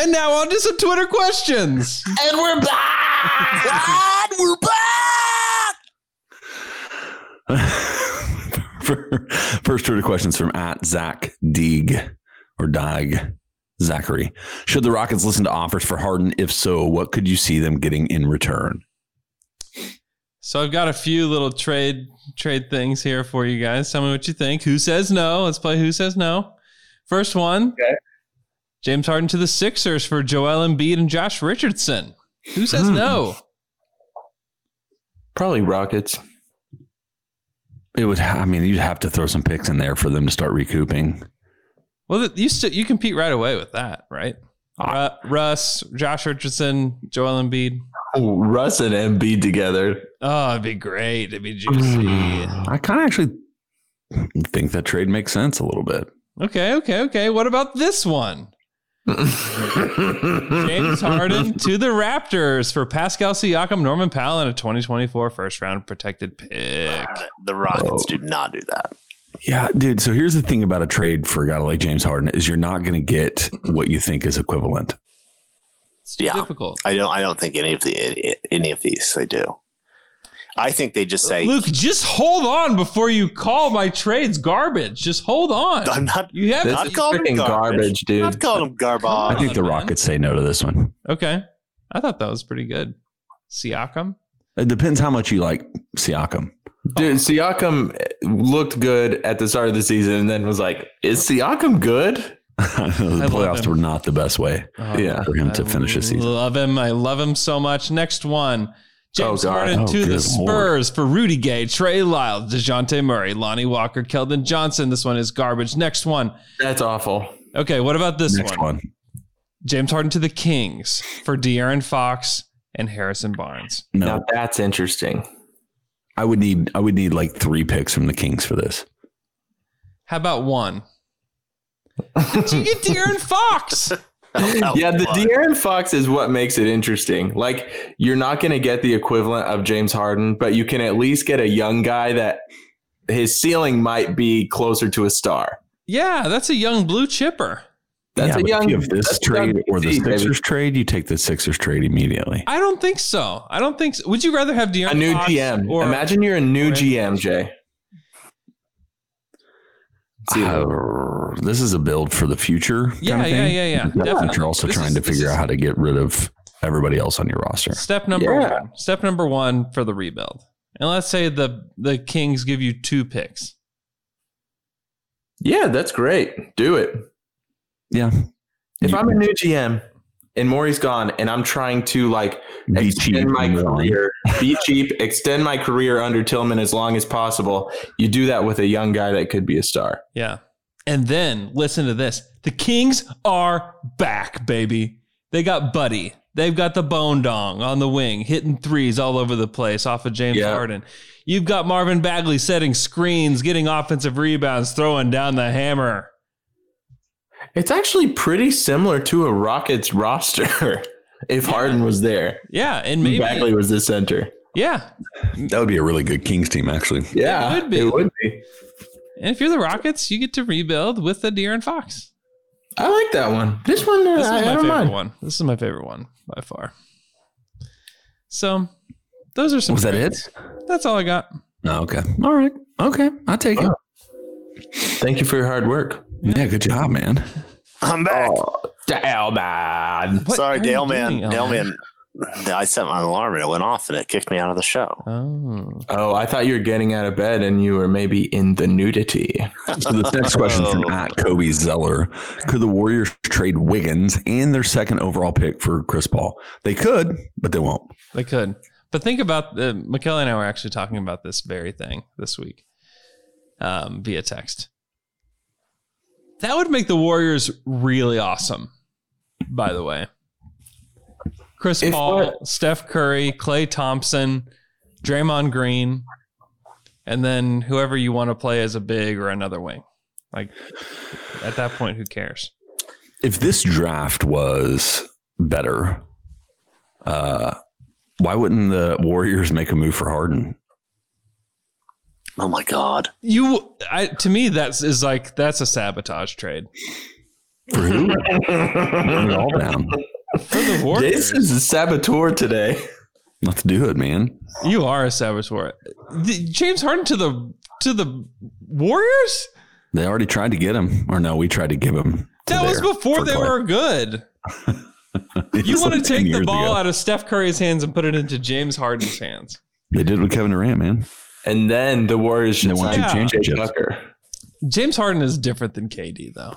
And now on to some Twitter questions. And we're back. and we're back. First Twitter questions from at Zach Deeg or Dag Zachary. Should the Rockets listen to offers for Harden? If so, what could you see them getting in return? So I've got a few little trade trade things here for you guys. Tell me what you think. Who says no? Let's play Who Says No. First one. Okay. James Harden to the Sixers for Joel Embiid and Josh Richardson. Who says Hmm. no? Probably Rockets. It would. I mean, you'd have to throw some picks in there for them to start recouping. Well, you st- you compete right away with that, right? Ru- Russ, Josh Richardson, Joel Embiid. Oh, Russ and Embiid together. Oh, it'd be great. It'd be juicy. I kind of actually think that trade makes sense a little bit. Okay, okay, okay. What about this one? James Harden to the Raptors for Pascal Siakam, Norman Powell, and a 2024 first round protected pick. The Rockets do not do that. Yeah, dude. So here's the thing about a trade for a guy like James Harden is you're not going to get what you think is equivalent. It's Yeah. difficult. I don't. I don't think any of the any of these they do. I think they just say, Luke, just hold on before you call my trades garbage. Just hold on. "I'm not. You have not is calling them garbage, garbage, dude. I'm not calling them garbage." I think the man. Rockets say no to this one. Okay. I thought that was pretty good. Siakam? It depends how much you like Siakam. Dude, Siakam looked good at the start of the season and then was like, is Siakam good? the love playoffs were not the best way uh, Yeah. for him to finish the season. Love him. I love him so much. Next one. James Oh, Harden Oh, to the good Spurs for Rudy Gay, Trey Lyles, Dejounte Murray, Lonnie Walker, Keldon Johnson. This one is garbage. Next one. That's awful. Okay, what about this Next one? one. James Harden to the Kings for De'Aaron Fox and Harrison Barnes. No, Now that's interesting. I would need I would need like three picks from the Kings for this. How about one? Did you get De'Aaron Fox? Oh, yeah, the What? De'Aaron Fox is what makes it interesting. Like, you're not going to get the equivalent of James Harden, but you can at least get a young guy that his ceiling might be closer to a star. Yeah, that's a young blue chipper. That's yeah, a young if you have this that's a young trade or the DC, baby. Sixers trade, you take the Sixers trade immediately. I don't think so. I don't think so. Would you rather have De'Aaron A new Fox GM. or Imagine you're a new GM, Jay. Uh, this is a build for the future. kind Yeah, of yeah, thing. yeah, yeah. But Definitely. You're also This trying is- to figure is- out how to get rid of everybody else on your roster. Step number Yeah. one. Step number one for the rebuild. And let's say the the Kings give you two picks. Yeah, that's great. Do it. Yeah. If You- I'm a new GM and Morey's gone and I'm trying to like Be extend cheap my and move on. career, be cheap, extend my career under Tilman as long as possible, you do that with a young guy that could be a star. Yeah. And then listen to this. The Kings are back, baby. They got Buddy. They've got the Bone Dong on the wing, hitting threes all over the place off of James Yeah. Harden. You've got Marvin Bagley setting screens, getting offensive rebounds, throwing down the hammer. It's actually pretty similar to a Rockets roster if Harden was there. Yeah, and maybe Bagley was the center. yeah. That would be a really good Kings team, actually. Yeah, It would be. It would be. And if you're the Rockets, you get to rebuild with the De'Aaron Fox. I like that one. This one, uh, This is I, my I don't favorite mind. one. This is my favorite one by far. So, those are some. Was that it? That's all I got. Oh, okay. All right. Okay. I'll take it. Thank you for your hard work. Yeah. Good job, man. I'm back. Dale man. What Sorry, are you Dale man. doing, Dale man. I set my alarm and it went off and it kicked me out of the show. Oh, Oh, I thought you were getting out of bed and you were maybe in the nudity. So the next question from Oh. at Kobe Zeller: Could the Warriors trade Wiggins and their second overall pick for Chris Paul? They could, but they won't. they could. But think about uh, Michaela and I were actually talking about this very thing this week um, via text. That would make the Warriors really awesome. By the way, Chris If Paul? Steph Curry, Klay Thompson, Draymond Green, and then whoever you want to play as a big or another wing. Like at that point, who cares? If this draft was better, uh, why wouldn't the Warriors make a move for Harden? Oh my god. You, I, to me, that's is like that's a sabotage trade For who? Bring it all down. for the Warriors. Jason's a saboteur today. Let's do it, man. You are a saboteur. The, James Harden to the to the Warriors. They already tried to get him, or no, we tried to give him. to That was before they Klay. were good. You want to like 10 take the ball ago. out of Steph Curry's hands and put it into James Harden's hands. They did with Kevin Durant, man. And then the Warriors should won sign two championships. Tucker. James Harden is different than KD though.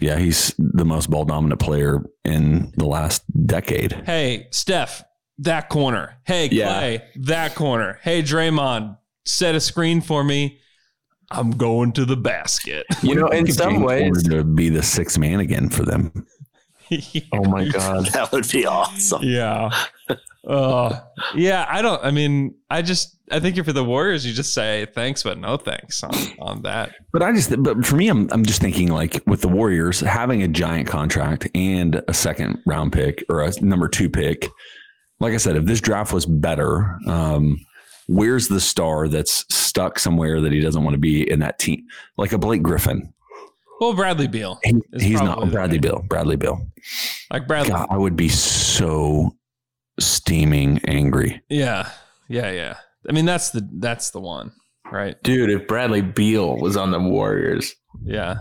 Yeah, he's the most ball dominant player in the last decade. Hey, Steph, that corner. Hey, Yeah. Klay, that corner. Hey, Draymond, set a screen for me. I'm going to the basket. You know, in some James ways, to be the sixth man again for them. oh my god, That would be awesome. yeah. Oh, yeah. I don't. I mean, I just. I think if you're the Warriors, you just say thanks, but no thanks on on that. But I just, but for me, I'm, I'm just thinking like with the Warriors having a giant contract and a second round pick or a number two pick. Like I said, if this draft was better, um, where's the star that's stuck somewhere that he doesn't want to be in that team? Like a Blake Griffin. Well, Bradley Beal. He- he's not Bradley Bill. Bradley Bill. Like Bradley. God, I would be so steaming angry. Yeah, yeah, yeah. I mean, that's the that's the one, right? Dude, if Bradley Beal was on the Warriors, Yeah,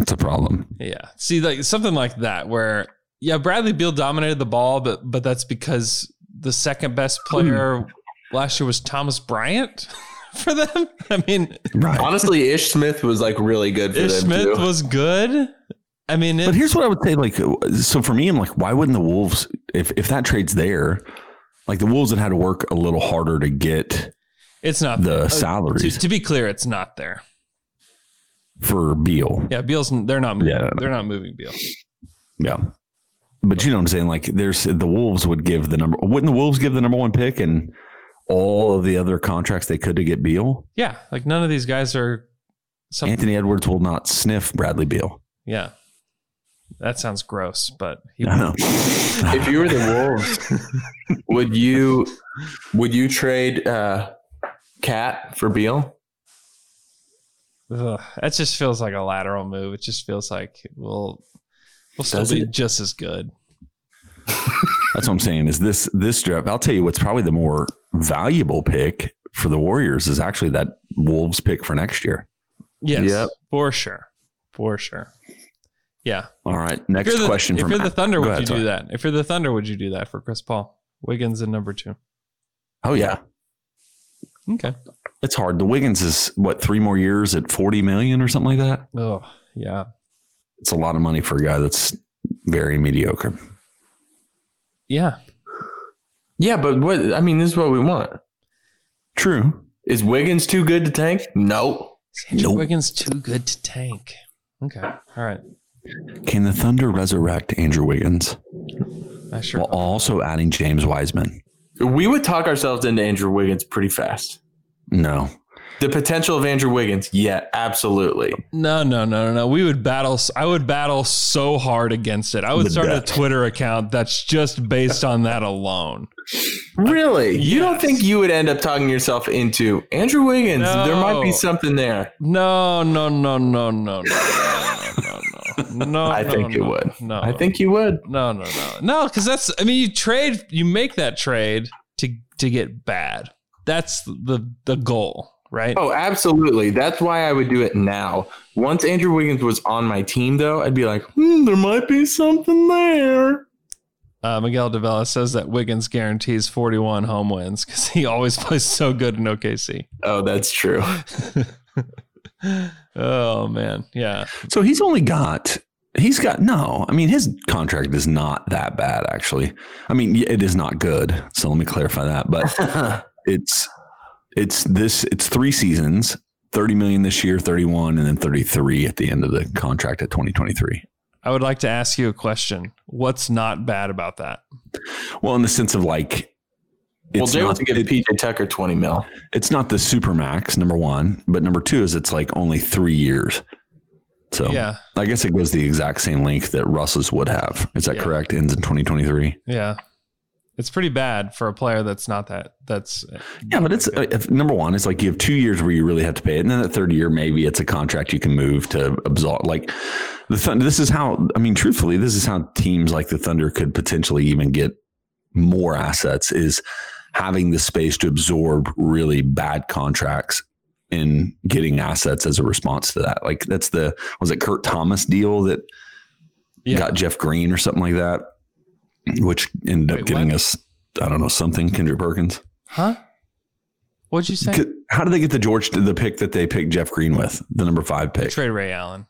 It's a problem. yeah. See, like something like that, where yeah, Bradley Beal dominated the ball, but but that's because the second best hmm. player last year was Thomas Bryant for them. I mean, Right. honestly, Ish Smith was like really good for Ish them Smith too. was good. I mean, But here's what I would say: like, so for me, I'm like, why wouldn't the Wolves, if if that trade's there, like the Wolves had had to work a little harder to get it's not the. Uh, salaries To, to be clear, it's not there. for Beal. Yeah, Beal's they're not moving. Yeah. They're not moving Beal. Yeah. But you know what I'm saying? Like, there's the Wolves would give the number. Wouldn't the Wolves give the number one pick and all of the other contracts they could to get Beal? Yeah, like none of these guys are. Some, Anthony Edwards will not sniff Bradley Beal. yeah, that sounds gross, but he, know. if you were the Wolves, would you would you trade uh KAT for Beal? Ugh, that just feels like a lateral move. It just feels like we'll we'll still Does be it? just as good. That's what I'm saying. Is this this draft? I'll tell you what's probably the more valuable pick for the Warriors is actually that Wolves pick for next year. Yes, Yep. for sure, for sure. Yeah. All right. Next the, question If from you're the Thunder, would ahead, you sorry. do that? If you're the Thunder, would you do that for Chris Paul? Wiggins in number two. Oh yeah, Okay. it's hard. The Wiggins is what three more years at 40 million or something like that. Oh yeah. It's a lot of money for a guy that's very mediocre. Yeah. Yeah, but what I mean, this is what we want. True. Is Wiggins too good to tank? No. Andrew Nope. Wiggins too good to tank. Okay. All right. Can the Thunder resurrect Andrew Wiggins? I sure. While also adding James Wiseman. We would talk ourselves into Andrew Wiggins pretty fast. No. The potential of Andrew Wiggins, yeah, absolutely. No, no, no, no, no. We would battle. I would battle so hard against it. I would the start death. a Twitter account that's just based on that alone. Really? Yes. You don't think you would end up talking yourself into Andrew Wiggins? No. There might be something there. No, no, no, no, no, no, no, no. no no. I no, think you no, would. No, I think you would. no, no, no, no. Because that's. I mean, you trade. You make that trade to to get bad. That's the the goal, right? Oh, absolutely. That's why I would do it now. Once Andrew Wiggins was on my team, though, I'd be like, hmm, there might be something there. Uh, Miguel Davila says that Wiggins guarantees 41 home wins because he always plays so good in OKC. Oh, that's true. oh man, yeah. So he's only got he's got no. I mean, his contract is not that bad actually. I mean, it is not good. So let me clarify that. But it's it's this it's three seasons, 30 million this year, 31 and then 33 at the end of the contract at 2023. I would like to ask you a question. What's not bad about that? Well, in the sense of like well, it's Jay not, wants to give it- PJ Tucker 20 mil. it's not the super max number 1, but number 2 is it's like only 3 years. So Yeah, I guess it goes the exact same length that Russ's would have. Is that Yeah. correct? Ends in 2023. yeah. It's pretty bad for a player that's not that. That's Yeah, but it's uh, if, number one. It's like you have two years where you really have to pay it, and then the third year maybe it's a contract you can move to absorb. Like the Thunder, this is how. I mean, truthfully, this is how teams like the Thunder could potentially even get more assets. Is having the space to absorb really bad contracts and getting assets as a response to that. Like that's the was it Kurt Thomas deal that yeah. got Jeff Green or something like that, which ended Wait, up giving what? us I don't know something Kendrick Perkins. Huh? What'd you say? How did they get the George the pick that they picked Jeff Green with the number five pick? Trade Ray Allen.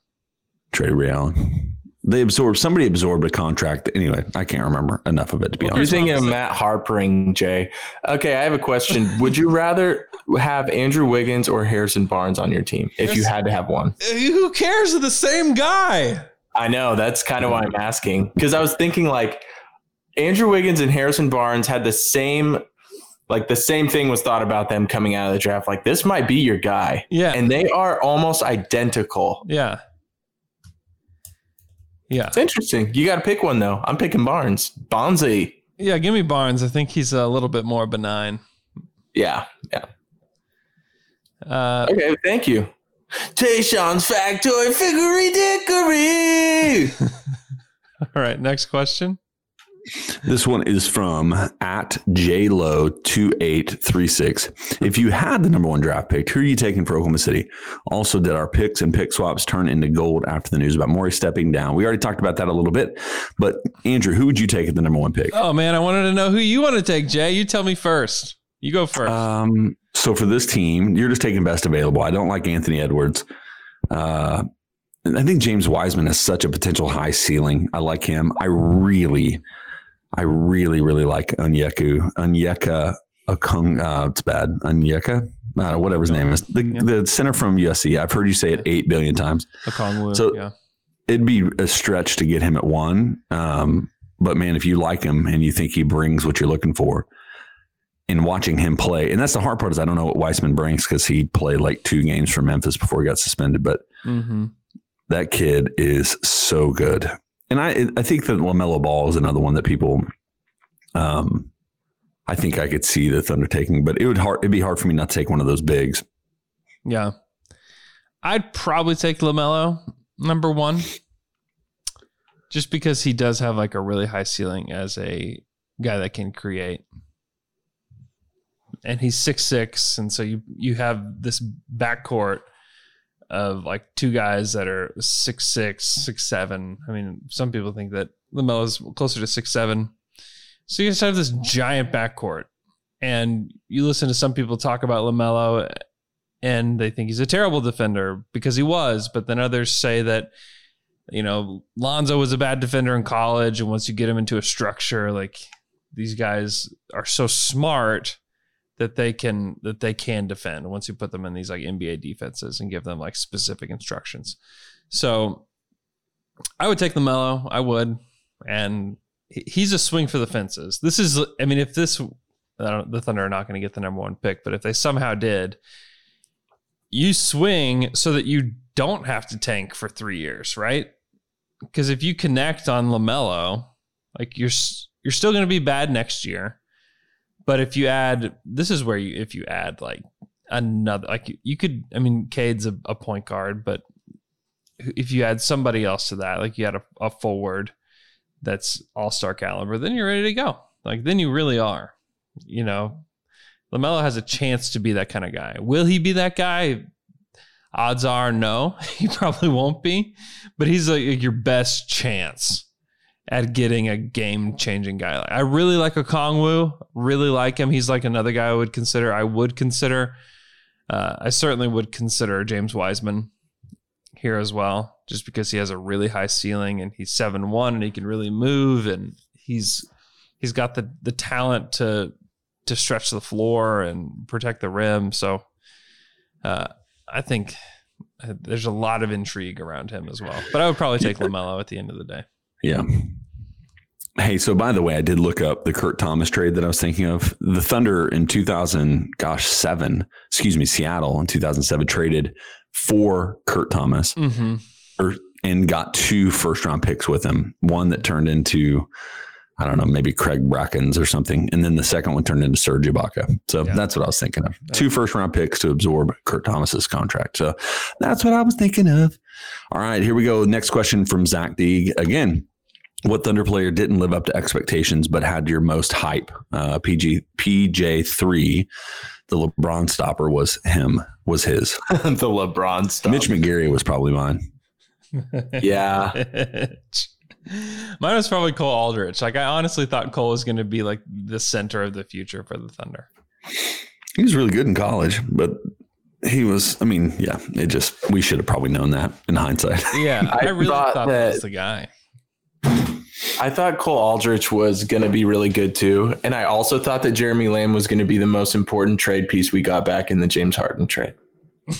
Trade Ray Allen. They absorbed somebody absorbed a contract. Anyway, I can't remember enough of it to be honest. You're thinking of Matt Harpring, Jay. Okay, I have a question. Would you rather have Andrew Wiggins or Harrison Barnes on your team if you had to have one? Uh, who cares? They're the same guy. I know that's kind of why I'm asking because I was thinking like Andrew Wiggins and Harrison Barnes had the same, like the same thing was thought about them coming out of the draft. Like this might be your guy. Yeah. And they are almost identical. Yeah. Yeah. It's interesting. You got to pick one though. I'm picking Barnes. Bonzi. Yeah, give me Barnes. I think he's a little bit more benign. Yeah. Yeah. Uh, Okay. Thank you. Tayshawn's Factoid Figgery Dickory. all right, next question. This one is from at JLo2836. If you had the number one draft pick, who are you taking for Oklahoma City? Also, did our picks and pick swaps turn into gold after the news about Morey stepping down? We already talked about that a little bit, but Andrew, who would you take at the number one pick? Oh man, I wanted to know who you want to take, Jay. You tell me first. You go first. Um, so for this team, you're just taking best available. I don't like Anthony Edwards. Uh, I think James Wiseman has such a potential high ceiling. I like him. I really, I really, really like Onyeka. Onyeka Okung. Uh, it's bad. Onyeka. Uh, whatever his name is. The, the center from USC. I've heard you say it eight billion times. Okongwu, So yeah. it'd be a stretch to get him at one. Um, but man, if you like him and you think he brings what you're looking for, in watching him play, and that's the hard part is I don't know what Wiseman brings because he played like two games for Memphis before he got suspended. But Mm-hmm. that kid is so good, and I I think that LaMelo Ball is another one that people, um, I think I could see the Thunder taking, but it would hard it'd be hard for me not to take one of those bigs. Yeah. I'd probably take LaMelo number one. Just because he does have like a really high ceiling as a guy that can create. And he's six six, and so you you have this backcourt of like two guys that are six six, six seven. I mean, some people think that LaMelo is closer to six seven. So you just have this giant backcourt. And you listen to some people talk about LaMelo and they think he's a terrible defender because he was, but then others say that you know Lonzo was a bad defender in college, and once you get him into a structure, like these guys are so smart that they can that they can defend once you put them in these like NBA defenses and give them like specific instructions. So I would take LaMelo, I would, and he's a swing for the fences. This is, I mean, if this the Thunder are not going to get the number one pick, but if they somehow did, you swing so that you don't have to tank for three years, right? Because if you connect on LaMelo, like you're you're still going to be bad next year. But if you add, this is where you if you add like another, like you, you could, I mean, Cade's a, a point guard, but if you add somebody else to that, like you had a, a forward that's all star caliber, then you're ready to go. Like then you really are. You know, LaMelo has a chance to be that kind of guy. Will he be that guy? Odds are no, he probably won't be, but he's like your best chance at getting a game changing guy. Like, I really like Okongwu, really like him. He's like another guy I would consider. I would consider. Uh, I certainly would consider James Wiseman here as well, just because he has a really high ceiling and he's seven one and he can really move and he's he's got the the talent to to stretch the floor and protect the rim. So uh, I think uh, there's a lot of intrigue around him as well. But I would probably take LaMelo at the end of the day. Yeah. Hey, so by the way, I did look up the Kurt Thomas trade that I was thinking of. The Thunder in 2000, gosh, seven, excuse me, Seattle in 2007 traded for Kurt Thomas Mm-hmm. or, and got two first round picks with him. One that turned into, I don't know, maybe Craig Brackins or something. And then the second one turned into Serge Ibaka. So that's what I was thinking of. Two first round picks to absorb Kurt Thomas's contract. So that's what I was thinking of. All right, here we go. Next question from Zach Deeg. Again, what Thunder player didn't live up to expectations but had your most hype? Uh, PG PJ three, the LeBron stopper was him. Was his the LeBron stuff. Mitch McGary was probably mine. Yeah. Mine was probably Cole Aldrich. Like I honestly thought Cole was going to be like the center of the future for the Thunder. He was really good in college, but he was. I mean, yeah, it just we should have probably known that in hindsight. Yeah, I, I really thought thought, that was the guy. I thought Cole Aldrich was going to be really good too. And I also thought that Jeremy Lamb was going to be the most important trade piece we got back in the James Harden trade.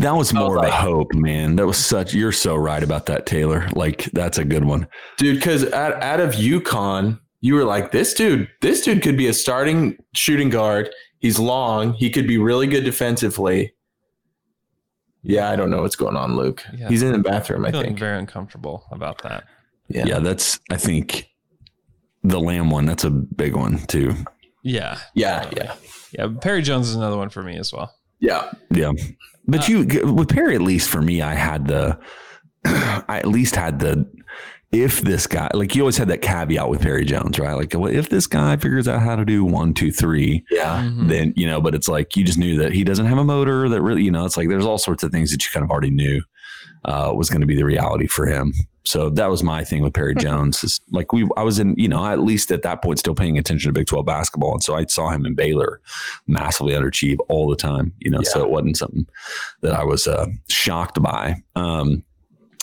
That was more of like- a hope, man. That was such. You're so right about that, Taylor. Like that's a good one. Dude, because out, out of UConn, you were like, this dude, this dude could be a starting shooting guard. He's long. He could be really good defensively. Yeah, I don't know what's going on, Luke. Yeah. He's in the bathroom, I feeling think. very uncomfortable about that. Yeah. Yeah, that's I think the lamb one. That's a big one too. Yeah, Yeah, yeah. yeah. Perry Jones is another one for me as well. Yeah. Yeah, but you with Perry at least for me, I had the I at least had the if this guy like you always had that caveat with Perry Jones, right? Like well, if this guy figures out how to do one, two, three, Yeah. Mhm. then you know. But it's like you just knew that he doesn't have a motor. That really, you know, it's like there's all sorts of things that you kind of already knew uh, was going to be the reality for him. So that was my thing with Perry Jones. Is like we, I was in, you know, at least at that point, still paying attention to Big Twelve basketball, and so I saw him in Baylor massively underachieve all the time. You know, so it wasn't something that I was uh, shocked by. Um,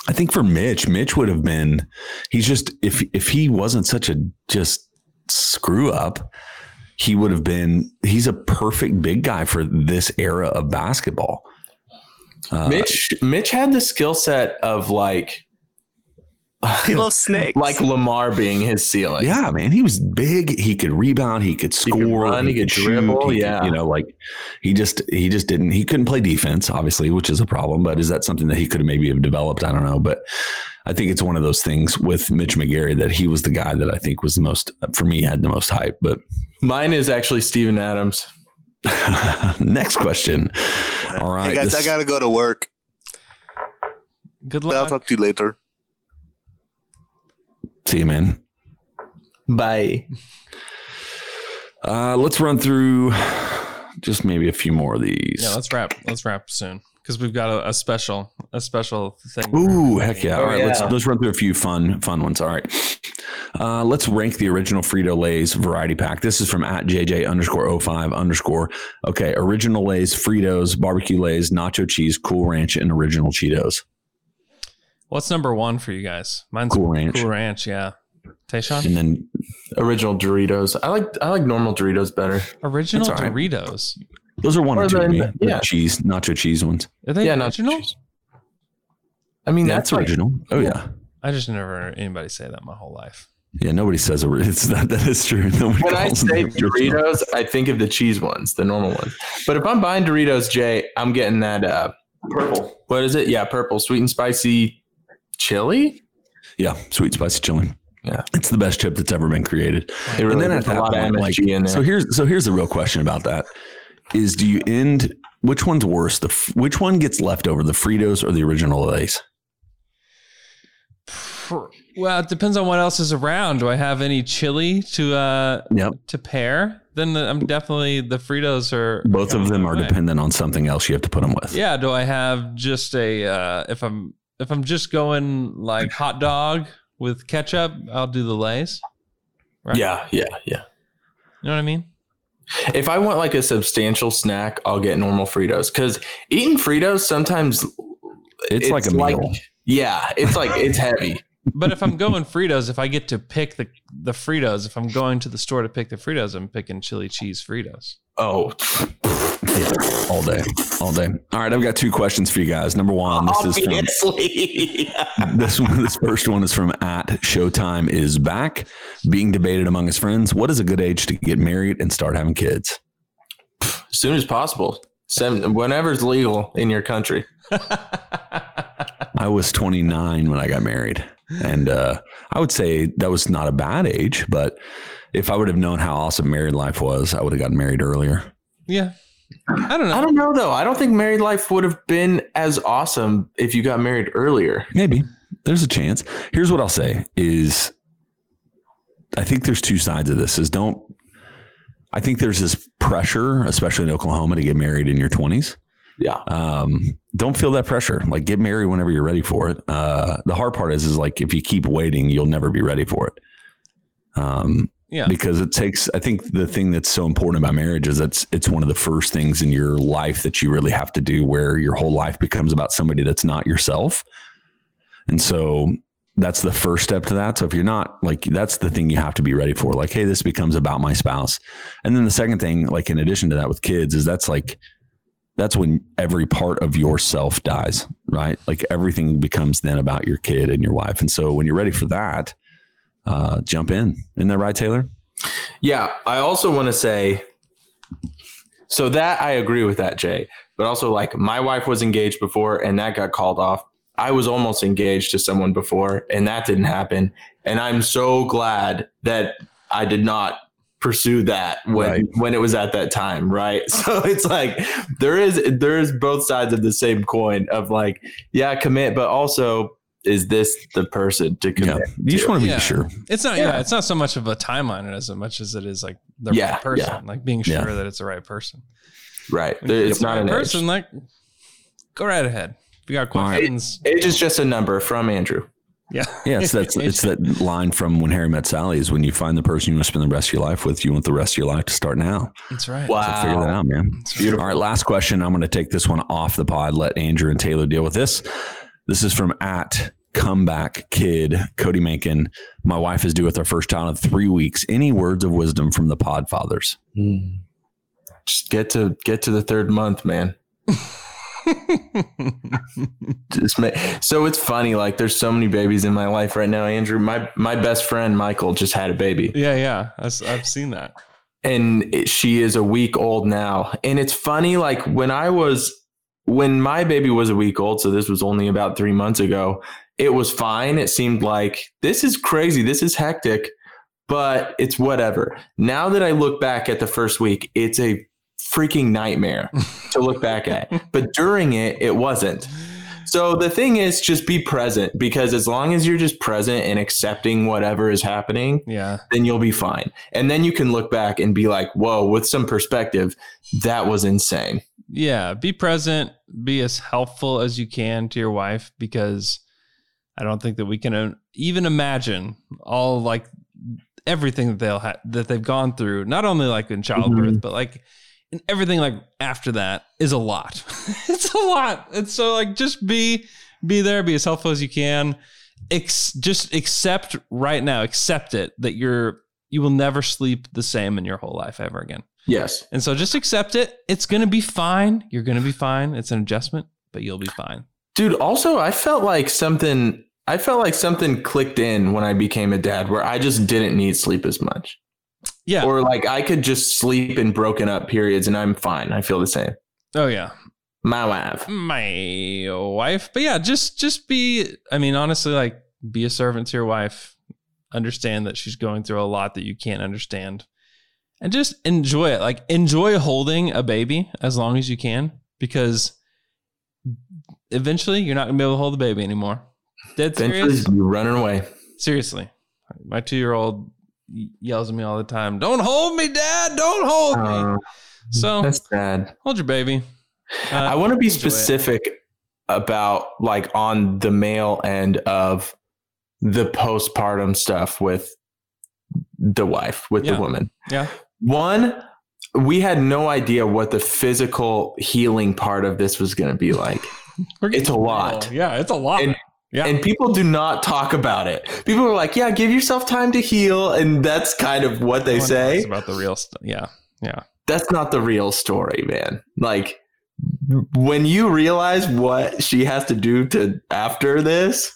I think for Mitch, Mitch would have been. He's just if if he wasn't such a just screw up, he would have been. He's a perfect big guy for this era of basketball. Uh, Mitch Mitch had the skill set of like He loves snakes. like Lamar being his ceiling. Yeah, man, he was big. He could rebound. He could could score. run, he could dribble, he yeah. you know, like he just he just didn't. He couldn't play defense, obviously, which is a problem. But is that something that he could have maybe have developed? I don't know. But I think it's one of those things with Mitch McGary that he was the guy that I think was the most for me had the most hype. But Mine is actually Steven Adams. next question. All right, Hey guys, this- I gotta go to work. Good luck. I'll talk to you later. see you, man. Bye. Uh, let's run through just maybe a few more of these. Yeah, let's wrap. Let's wrap soon because we've got a, a special, a special thing. Ooh, heck yeah! All right, right, let's let's run through a few fun fun ones. All right, uh, let's rank the original Frito Lay's variety pack. This is from at JJ underscore 05 underscore. Okay, original Lay's, Fritos, barbecue Lay's, nacho cheese, Cool Ranch, and original Cheetos. What's number one for you guys? Mine's Cool Ranch. Cool Ranch. Yeah. Tayshawn? And then Original Doritos. I like I like normal Doritos better. Original It's all right. Doritos. Those are one or Or two to then- me. The yeah. cheese, nacho cheese ones. Are they Yeah, not original? I mean, Yeah, that's that's like, original. Oh yeah. I just never heard anybody say that my whole life. Yeah, nobody says ori- it's not that. That is true. Nobody when I say. Doritos, I think of the cheese ones, the normal ones. But if I'm buying Doritos, Jay, I'm getting that uh, purple. What is it? Yeah, purple, sweet and spicy chili. yeah, sweet spicy chili. Yeah. it's the best chip that's ever been created. It really and then puts at a that lot of point, MSG like, in there. so here's so here's the real question about that: is do you end which one's worse? The which one gets left over, the Fritos or the original Lay's? Well, it depends on what else is around. Do I have any chili to uh Yep, to pair? Then the, I'm definitely the Fritos are both of them are Right. dependent on something else you have to put them with. Yeah. Do I have just a uh, if I'm if I'm just going like hot dog with ketchup, I'll do the Lay's. Right. Yeah, yeah, yeah. You know what I mean? If I want like a substantial snack, I'll get normal Fritos because eating Fritos sometimes It's, like a meal. yeah, it's like it's heavy. But if I'm going Fritos, if I get to pick the the Fritos, if I'm going to the store to pick the Fritos, I'm picking chili cheese Fritos. Oh, Yeah, all day, all day. All right, I've got two questions for you guys. Number one, this is from this one. This first one is from at Showtime is back, being debated among his friends. What is a good age to get married and start having kids? as soon as possible. Seven, whenever's legal in your country. I was 29 when I got married. And uh, I would say that was not a bad age, but if I would have known how awesome married life was, I would have gotten married earlier. Yeah. I don't know. I don't know though. I don't think married life would have been as awesome if you got married earlier. Maybe there's a chance. Here's what I'll say is I think there's two sides of this is don't I think there's this pressure, especially in Oklahoma, to get married in your 20s. Yeah. um, don't feel that pressure. Like get married whenever you're ready for it. Uh, the hard part is, is like if you keep waiting, you'll never be ready for it. Um, Yeah. because it takes. I think the thing that's so important about marriage is it's it's one of the first things in your life that you really have to do, where your whole life becomes about somebody that's not yourself, and so that's the first step to that. So if you're not like, that's the thing you have to be ready for. Like, hey, this becomes about my spouse, and then the second thing, like in addition to that, with kids, is that's like that's when every part of yourself dies, right? Like everything becomes then about your kid and your wife. And so when you're ready for that, uh, jump in. Isn't that right, Taylor? Yeah, I also want to say so that I agree with that, Jay. But also, like, my wife was engaged before and that got called off. I was almost engaged to someone before and that didn't happen. And I'm so glad that I did not pursue that when Right. when it was at that time, right? So it's like there is there is both sides of the same coin of like, yeah, commit, but also is this the person to Yeah. commit? You just want to be Yeah. sure. It's not. Yeah. Yeah. it's not so much of a timeline as much as it is like the Yeah, right person, yeah. like being sure Yeah. that it's the right person. right. There- It's the not right an person. age. Like, go right ahead. If you got All right. questions, Age is just a number from Andrew. Yeah, Yeah, it's that it's that line from when Harry met Sally is when you find the person you want to spend the rest of your life with, you want the rest of your life to start now. That's right. So figure that out, man. Beautiful. All right, last question. I'm going to take this one off the pod. Let Andrew and Taylor deal with this. This is from at comeback kid Cody Mankin. My wife is due with our first child in three weeks. Any words of wisdom from the pod fathers? Hmm. Just get to get to the third month, man. Just ma- so it's funny. Like there's so many babies in my life right now. Andrew, my my best friend Michael just had a baby, Yeah, yeah. I've, I've seen that. and it- she is a week old now. And it's funny. Like when I was when my baby was a week old, so this was only about three months ago. It was fine. It seemed like this is crazy. This is hectic, but it's whatever. Now that I look back at the first week, it's a freaking nightmare to look back at. But during it, it wasn't. So the thing is, just be present because as long as you're just present and accepting whatever is happening, Yeah, then you'll be fine. And then you can look back and be like, whoa, with some perspective, that was insane. yeah. Be present. Be as helpful as you can to your wife because I don't think that we can uh, even imagine all like everything that they'll have that they've gone through. Not only like in childbirth, but like and everything like after that is a lot. it's a lot. And so like just be be there, be as helpful as you can. Ex- just accept right now, accept it that you're you will never sleep the same in your whole life ever again. Yes. And so just accept it. It's gonna be fine. You're gonna be fine. It's an adjustment, but you'll be fine. Dude, also I felt like something I felt like something clicked in when I became a dad where I just didn't need sleep as much. Yeah. Or like I could just sleep in broken up periods and I'm fine. I feel the same. oh yeah. My wife. My wife. But yeah, just just be I mean, honestly, like be a servant to your wife. Understand that she's going through a lot that you can't understand. And just enjoy it. Like enjoy holding a baby as long as you can because eventually you're not gonna be able to hold the baby anymore. Dead Eventually you're running away. Seriously. My two year old yells at me all the time, Don't hold me, dad. Don't hold me. Uh, So that's sad. hold your baby. Uh, I want to be enjoy it. specific about like on the male end of the postpartum stuff with the wife, with Yeah. the woman. Yeah. One, we had no idea what the physical healing part of this was going to be like. It's a lot. Yeah, it's a lot. And- yeah. And people do not talk about it. People are like, yeah, give yourself time to heal. And that's kind of what they No say. about the real stuff. Yeah. Yeah. That's not the real story, man. Like, when you realize what she has to do to after this,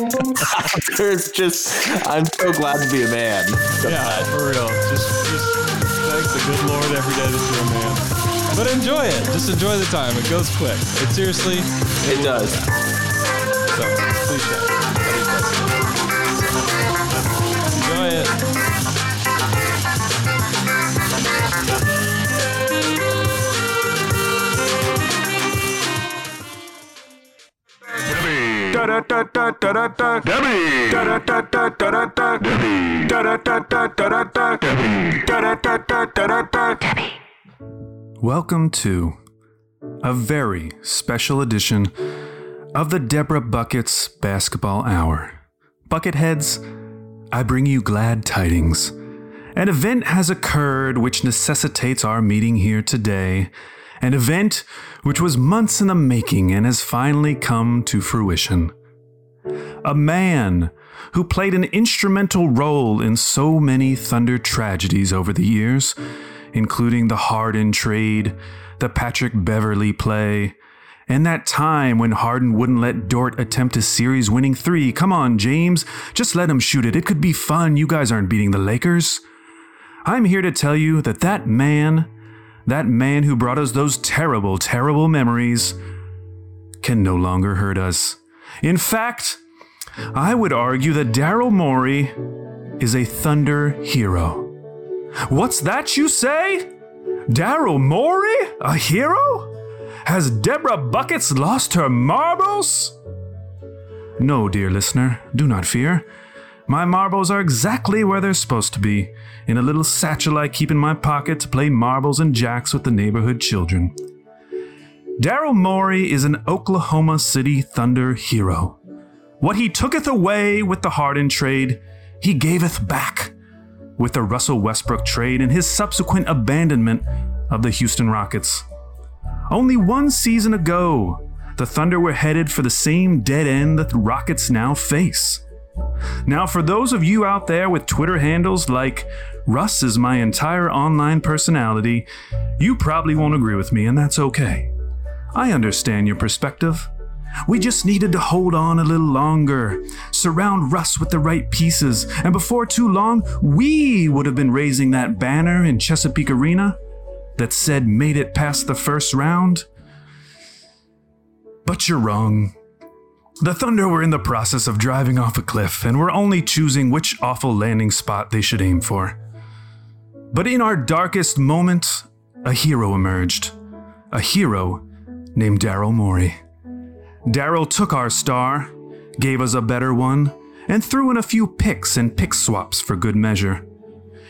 there's just, I'm so glad to be a man. Yeah, for real. Just, just thank the good Lord every day that you're a man. But enjoy it. Just enjoy the time. It goes quick. It seriously, It does. so please share. Enjoy it. Welcome to a very special edition of the Deborah Buckets Basketball Hour. Bucketheads, I bring you glad tidings. An event has occurred which necessitates our meeting here today. An event which was months in the making and has finally come to fruition. A man who played an instrumental role in so many Thunder tragedies over the years, including the Harden trade, the Patrick Beverley play, And that time when Harden wouldn't let Dort attempt a series winning three. Come on, James. Just let him shoot it. It could be fun. You guys aren't beating the Lakers. I'm here to tell you that that man, that man who brought us those terrible, terrible memories, can no longer hurt us. In fact, I would argue that Daryl Morey is a Thunder hero. What's that you say? Daryl Morey? A hero? Has Deborah Buckets lost her marbles? No, dear listener, do not fear. My marbles are exactly where they're supposed to be, in a little satchel I keep in my pocket to play marbles and jacks with the neighborhood children. Daryl Morey is an Oklahoma City Thunder hero. What he tooketh away with the Harden trade, he gaveth back with the Russell Westbrook trade and his subsequent abandonment of the Houston Rockets. Only one season ago, the Thunder were headed for the same dead end that the Rockets now face. Now, for those of you out there with Twitter handles like Russ is my entire online personality, you probably won't agree with me, and that's okay. I understand your perspective. We just needed to hold on a little longer, surround Russ with the right pieces, and before too long, we would have been raising that banner in Chesapeake Arena that said made it past the first round. But you're wrong. The Thunder were in the process of driving off a cliff and were only choosing which awful landing spot they should aim for. But in our darkest moment, a hero emerged. A hero named Daryl Morey. Daryl took our star, gave us a better one, and threw in a few picks and pick swaps for good measure.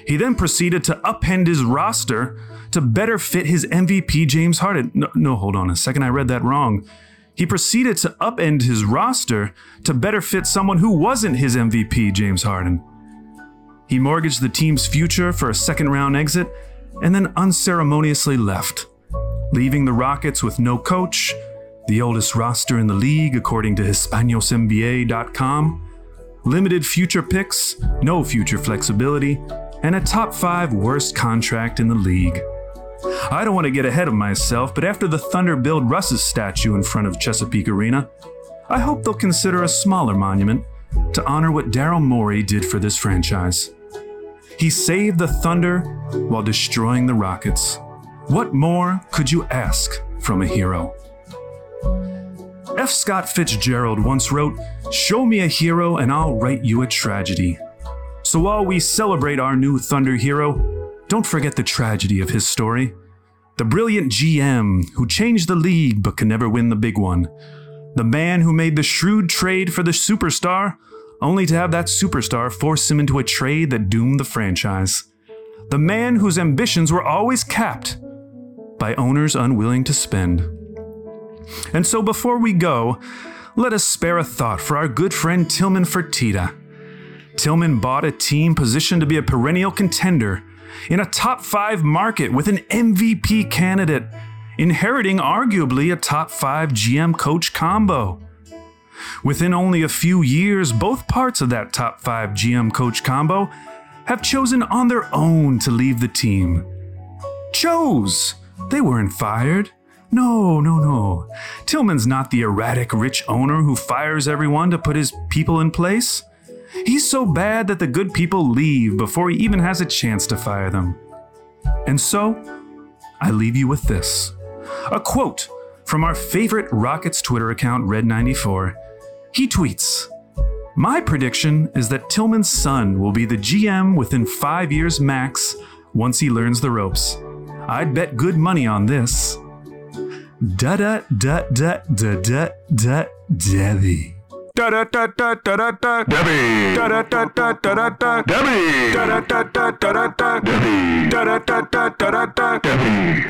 He then proceeded to upend his roster to better fit his MVP James Harden. No, no, hold on a second, I read that wrong. He proceeded to upend his roster to better fit someone who wasn't his MVP James Harden. He mortgaged the team's future for a second round exit and then unceremoniously left, leaving the Rockets with no coach, the oldest roster in the league according to HispanosNBA.com, limited future picks, no future flexibility, and a top five worst contract in the league. I don't want to get ahead of myself, but after the Thunder build Russ's statue in front of Chesapeake Arena, I hope they'll consider a smaller monument to honor what Daryl Morey did for this franchise. He saved the Thunder while destroying the Rockets. What more could you ask from a hero? F. Scott Fitzgerald once wrote, Show me a hero and I'll write you a tragedy. So while we celebrate our new Thunder hero, don't forget the tragedy of his story. The brilliant GM who changed the league but could never win the big one. The man who made the shrewd trade for the superstar, only to have that superstar force him into a trade that doomed the franchise. The man whose ambitions were always capped by owners unwilling to spend. And so before we go, let us spare a thought for our good friend Tilman Fertitta. Tilman bought a team positioned to be a perennial contender in a top five market with an MVP candidate, inheriting arguably a top five GM coach combo. Within only a few years, both parts of that top five GM coach combo have chosen on their own to leave the team. Chose! They weren't fired. No, no, no. Tilman's not the erratic rich owner who fires everyone to put his people in place. He's so bad that the good people leave before he even has a chance to fire them. And so, I leave you with this a quote from our favorite Rockets Twitter account, Red94. He tweets My prediction is that Tilman's son will be the GM within five years max once he learns the ropes. I'd bet good money on this. Da da da da da da da Debbie. Debbie. Debbie. Debbie.